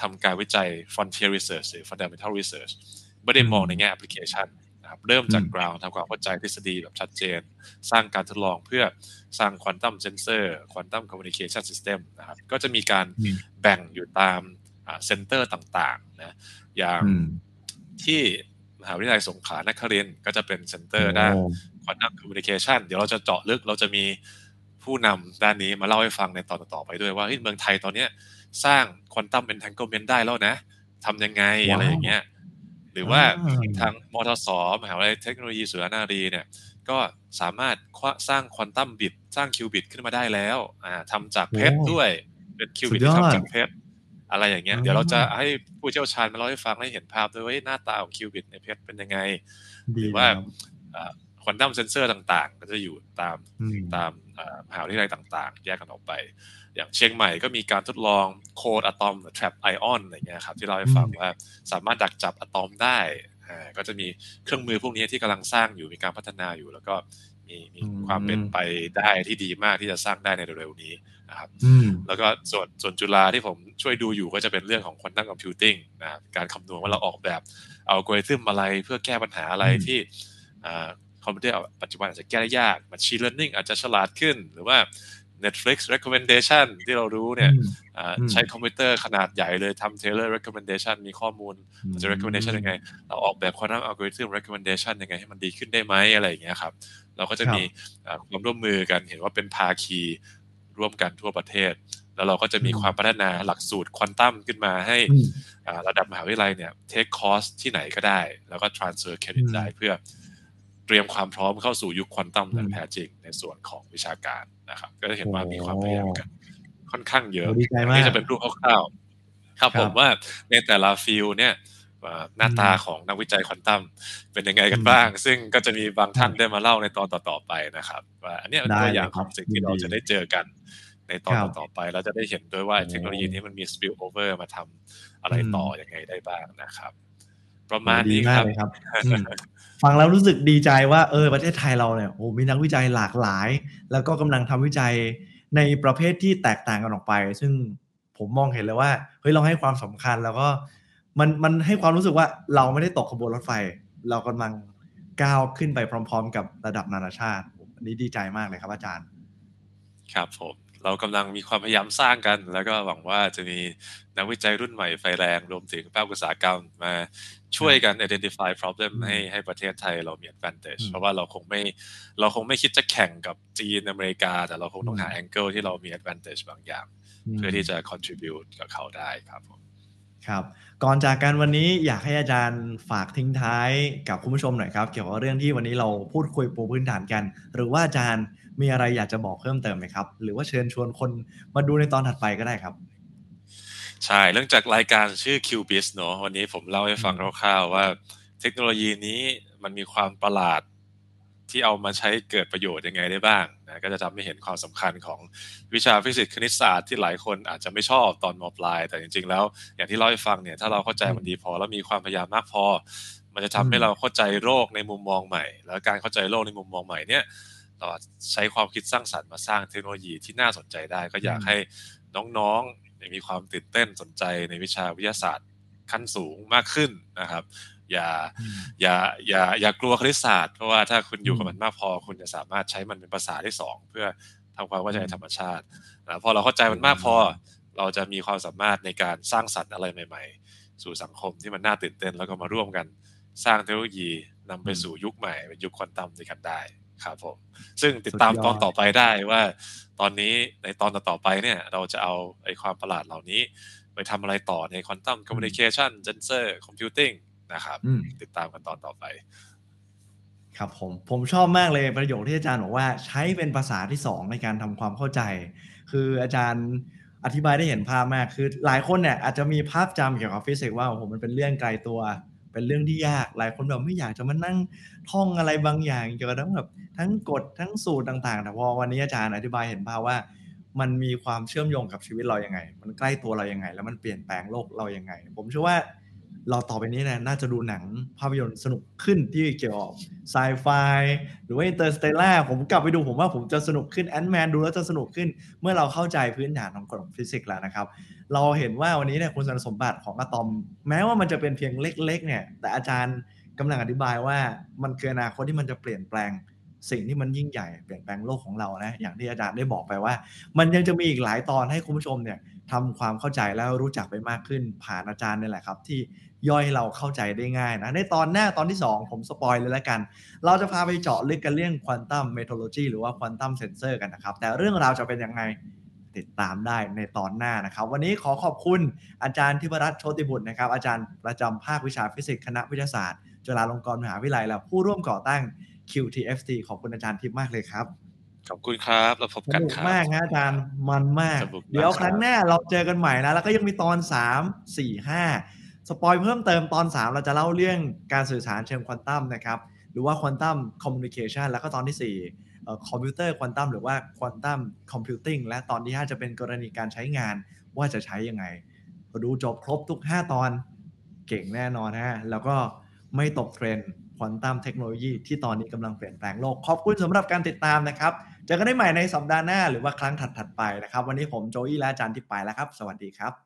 ทำการวิจัย frontier research หรือ fundamental research ไม่ได้มองในแง่แอปพลิเคชันนะครับเริ่มจากอืม ground ทำความเข้าใจทฤษฎีแบบชัดเจน สร้างการทดลองเพื่อสร้าง quantum sensor quantum communication system นะครับก็จะมีการอืมแบ่งอยู่ตาม center ต่างๆนะอย่างอืมที่ม หาวิทยาลัยสงขลานครินทร์ก็จะเป็น center ด้านโอ้ quantum communication เดี๋ยวเราจะเจาะลึกเราจะมีผู้นำด้านนี้มาเล่าให้ฟังในตอนต่อๆไปด้วยว่าเฮ้ยเมืองไทยตอนเนี้ยสร้าง quantum entanglement ได้แล้วนะทำยังไงว้าวอะไรอย่างเงี้ยหรือว่าอ่าทางมทสมหาวิทยาลัยเทคโนโลยีสุรานารีเนี่ยก็สามารถคว้าสร้าง quantum bit สร้าง qubit ขึ้นมาได้แล้วอ่าทำจากเพชรโอ้ด้วยเป็น qubit สุดยที่ทำจากเพชร อะไรอย่างเงี้ยอ่าเดี๋ยวเราจะให้ผู้เชี่ยวชาญมาเล่าให้ฟังให้เห็นภาพด้วยว่าเฮ้ยหน้าตาของ qubit ในเพชรเป็นยังไงดีนะว่าครับหรือว่า quantum sensor ต่างๆ ก็จะอยู่ตามอืมตามเอ่อมหาวิทยาลัยต่าง ๆ แยกกันออกไป อย่างเชียงใหม่ก็มีการทดลอง cold atom trap ion อะไรเงี้ยครับที่เราให้ฟังอืมว่าสามารถดักจับอะตอมได้อ่าก็จะมีเครื่องมือพวกนี้ที่กำลังสร้างอยู่มีการพัฒนาอยู่ แล้วก็มีมีความเป็นไปได้ที่ดีมากที่จะสร้างได้ในเร็วๆนี้ นะครับอืมแล้วก็ส่วนส่วนจุฬาที่ผมช่วยดูอยู่ก็จะเป็นเรื่องของ quantum computing นะครับการคำนวณว่าเราออกแบบอัลกอริทึมอะไรเพื่อแก้ปัญหาอะไรอืมที่อ่าคอมพิวเตอร์ปัจจุบันอาจจะแก้ได้ยาก Machine Learning อาจจะฉลาดขึ้น หรือว่า Netflix recommendation ที่เรารู้เนี่ยอืมอ่าอืมใช้คอมพิวเตอร์ขนาดใหญ่เลยทำ tailor recommendation มีข้อมูลมันจะ recommendation ยังไง เราออกแบบ quantum algorithm recommendation ยังไงให้มันดีขึ้นได้ไหมอะไรอย่างเงี้ยครับ เราก็จะครับมีอ่าความร่วมมือกันเห็นว่าเป็นภาคี ร่วมกันทั่วประเทศ แล้วเราก็จะมีอืมความพัฒนาหลักสูตรควอนตัมขึ้นมาให้อืมอ่าระดับมหาวิทยาลัยเนี่ย take course ที่ไหนก็ได้ แล้วก็ transfer credit อืมได้เพื่อเตรียมความพร้อมเข้าสู่ยุคควอนตัมอย่างอืมแท้จริงในส่วนของวิชาการนะครับ ก็จะเห็นว่าโอ้มีความพยายามกัน ค่อนข้างเยอะโอ้ดีใจมากนี่จะเป็นรูปคร่าวๆครับครับผมว่าในแต่ละ field เนี่ยอ่า หน้าตาอืมของนักวิจัยควอนตัมเป็นยังไงกันอืมบ้าง ซึ่งก็จะมีบางท่านครับได้มาเล่าในตอนต่อๆไปนะครับว่าอันเนี้ยเป็นได้ตัวอย่างเลยคขรับองสิ่งที่ยินดีเราจะได้เจอกันในตอนครับต่อๆไปแล้วจะได้เห็นด้วยว่าโอ้เทคโนโลยีนี้มันมี spill over มาทำอะไรต่อยังไงได้บ้างนะครับ ประโอ้มาณดีนี้มาคกรับเลยครับอืมฟังแล้วรู้สึกดีใจว่าเออประเทศไทยเราเนี่ยโอ้มีนักวิจัยหลากหลาย แล้วก็กำลังทำวิจัยในประเภทที่แตกต่างกันออกไป ซึ่งผมมองเห็นเลยว่าเฮ้ยเราให้ความสำคัญแล้วก็ มันมันให้ความรู้สึกว่าเราไม่ได้ตกขบวนรถไฟ เรากำลังก้าวขึ้นไปพร้อม ๆ กับระดับนานาชาติอันนี้ดีใจมากเลยครับอาจารย์ ครับผมเรากำลังมีความพยายามสร้างกัน แล้วก็หวังว่าจะมีนักวิจัยรุ่นใหม่ไฟแรงรวมถึงภาคอุตสาหกรรมมาช่วยกัน identify problem อืมให้ให้ประเทศไทยเรามี advantage อืมเพราะว่าเราคงไม่เราคงไม่คิดจะแข่งกับจีนอเมริกา แต่เราคงต้องหาอืม angle ที่เรามี advantage บางอย่าง เพื่อที่จะ contribute กับเขาได้ครับผม ครับก่อนจากกันวันนี้อยากให้อาจารย์ฝากทิ้งท้ายกับคุณผู้ชมหน่อยครับ เกี่ยวกับเรื่องที่วันนี้เราพูดคุยปูพื้นฐานกัน หรือว่าอาจารย์มีอะไรอยากจะบอกเพิ่มเติมไหมครับ หรือว่าเชิญชวนคนมาดูในตอนถัดไปก็ได้ครับ ใช่เรื่องจากรายการชื่อ QBIS เนอะวันนี้ผมเล่าให้ฟังคร่าวๆว่า เทคโนโลยีนี้มันมีความประหลาด ที่เอามาใช้เกิดประโยชน์ยังไงได้บ้างนะก็จะทำให้เห็นความสำคัญของวิชาฟิสิกส์คณิตศาสตร์ที่หลายคนอาจจะไม่ชอบตอนมปลาย แต่จริง ๆ แล้วอย่างที่เล่าให้ฟังเนี่ยถ้าเราเข้าใจมันดีพอแล้วมีความพยายามมากพอ มันจะทำให้เราเข้าใจโลกในมุมมองใหม่ แล้วการเข้าใจโลกในมุมมองใหม่เนี่ยเราใช้ความคิดสร้างสรรค์มาสร้างเทคโนโลยีที่น่าสนใจได้ ก็อยากให้น้องๆมีความตื่นเต้นสนใจในวิชาวิทยาศาสตร์ขั้นสูงมากขึ้นนะครับ อย่าอย่าอย่าอย่ากลัวคณิตศาสตร์เพราะว่าถ้าคุณอยู่กับมันมากพอ คุณจะสามารถใช้มันเป็นภาษาที่สองเพื่อทำความเข้าใจธรรมชาตินะพอเราเข้าใจมันมากพอ เราจะมีความสามารถในการสร้างสรรค์อะไรใหม่ ๆ สู่สังคมที่มันน่าตื่นเต้นแล้วก็มาร่วมกันสร้างเทคโนโลยีนำไปสู่ยุคใหม่เป็นยุคควอนตัมด้วยกันได้ครับผมซึ่งติดตามสุดยอดตอนต่อไปได้ว่า ตอนนี้ในตอนต่อๆไปเนี่ยเราจะเอาไอ้ความประหลาดเหล่านี้ ไปทำอะไรต่อใน quantum communication sensor computing นะครับอืมติดตามกันตอนต่อไป ครับผมผมชอบมากเลยประโยคที่อาจารย์บอกว่าใช้เป็นภาษาที่สองในการทำความเข้าใจ คืออาจารย์อธิบายได้เห็นภาพมากคือ หลายคนเนี่ยอาจจะมีภาพจำเกี่ยวกับฟิสิกส์ว่าโอ้โหมันเป็นเรื่องไกลตัวเป็นเรื่องที่ยากหลายคนแบบไม่อยากจะมานั่งท่องอะไรบางอย่างเกี่ยวกับทั้งแบบทั้งกฎทั้งสูตรต่างๆ แต่พอวันนี้อาจารย์อธิบายเห็นภาพว่า มันมีความเชื่อมโยงกับชีวิตเรายังไง มันใกล้ตัวเรายังไง แล้วมันเปลี่ยนแปลงโลกเรายังไง ผมเชื่อว่า เราต่อไปนี้เนี่ยน่าจะดูหนังภาพยนตร์สนุกขึ้นที่เกี่ยวกับไซไฟหรือว่า Interstellar ผมกลับไปดูผมว่าผมจะสนุกขึ้น Ant-Man ดูแล้วจะสนุกขึ้น เมื่อเราเข้าใจพื้นฐานของกฎฟิสิกส์แล้วนะครับ เราเห็นว่าวันนี้เนี่ยคุณสมบัติของอะตอม แม้ว่ามันจะเป็นเพียงเล็ก ๆ เนี่ย แต่อาจารย์กำลังอธิบายว่ามันคืออนาคตที่มันจะเปลี่ยนแปลงสิ่งที่มันยิ่งใหญ่เปลี่ยนแปลงโลกของเรานะอย่างที่อาจารย์ได้บอกไปว่า มันยังจะมีอีกหลายตอนให้คุณผู้ชมเนี่ยทำความเข้าใจแล้วรู้จักไปมากขึ้นผ่านอาจารย์นี่แหละครับที่ ย่อยให้เราเข้าใจได้ง่ายนะ ในตอนหน้าตอนที่ 2 ผม spoil เลยแล้วกัน เราจะพาไปเจาะลึกกันเรื่อง quantum metrology หรือว่า quantum sensor กันนะครับ แต่เรื่องราวจะเป็นยังไงติดตามได้ในตอนหน้านะครับ วันนี้ขอขอบคุณอาจารย์ธิปรัชต์โชติบุตรนะครับ อาจารย์ประจำภาควิชาฟิสิกส์คณะวิทยาศาสตร์จุฬาลงกรณ์มหาวิทยาลัยและผู้ร่วมก่อตั้ง QTFT ขอบคุณอาจารย์ทิพย์มากเลยครับขอบคุณครับ เราพบสกันนุกครับมากนะอาจารย์มันมากสนุกมากเดี๋ยวครับครั้งหน้าเราเจอกันใหม่นะ แล้วก็ยังมีตอน3 4 5ส spoil เพิ่มเติมตอน 3 เราจะเล่าเรื่องการสื่อสารเชิงควอนตัมนะครับหรือว่า quantum communication แล้วก็ตอนที่4คอมพิวเตอร์ควอนตัมหรือว่า quantum computing และตอนที่ 5 จะเป็นกรณีการใช้งานว่าจะใช้ยังไงดูจบครบทุก 5 ตอนเก่งแน่นอนฮะแล้วก็ไม่ตกเทรนด์ควอนตัมเทคโนโลยีที่ตอนนี้กำลังเปลี่ยนแปลงโลก ขอบคุณสำหรับการติดตามนะครับเจอกันได้ใหม่ในสัปดาห์หน้าหรือว่าครั้งถัดๆไปนะครับ วันนี้ผมโจอี้และอาจารย์ที่ไปแล้วครับ สวัสดีครับ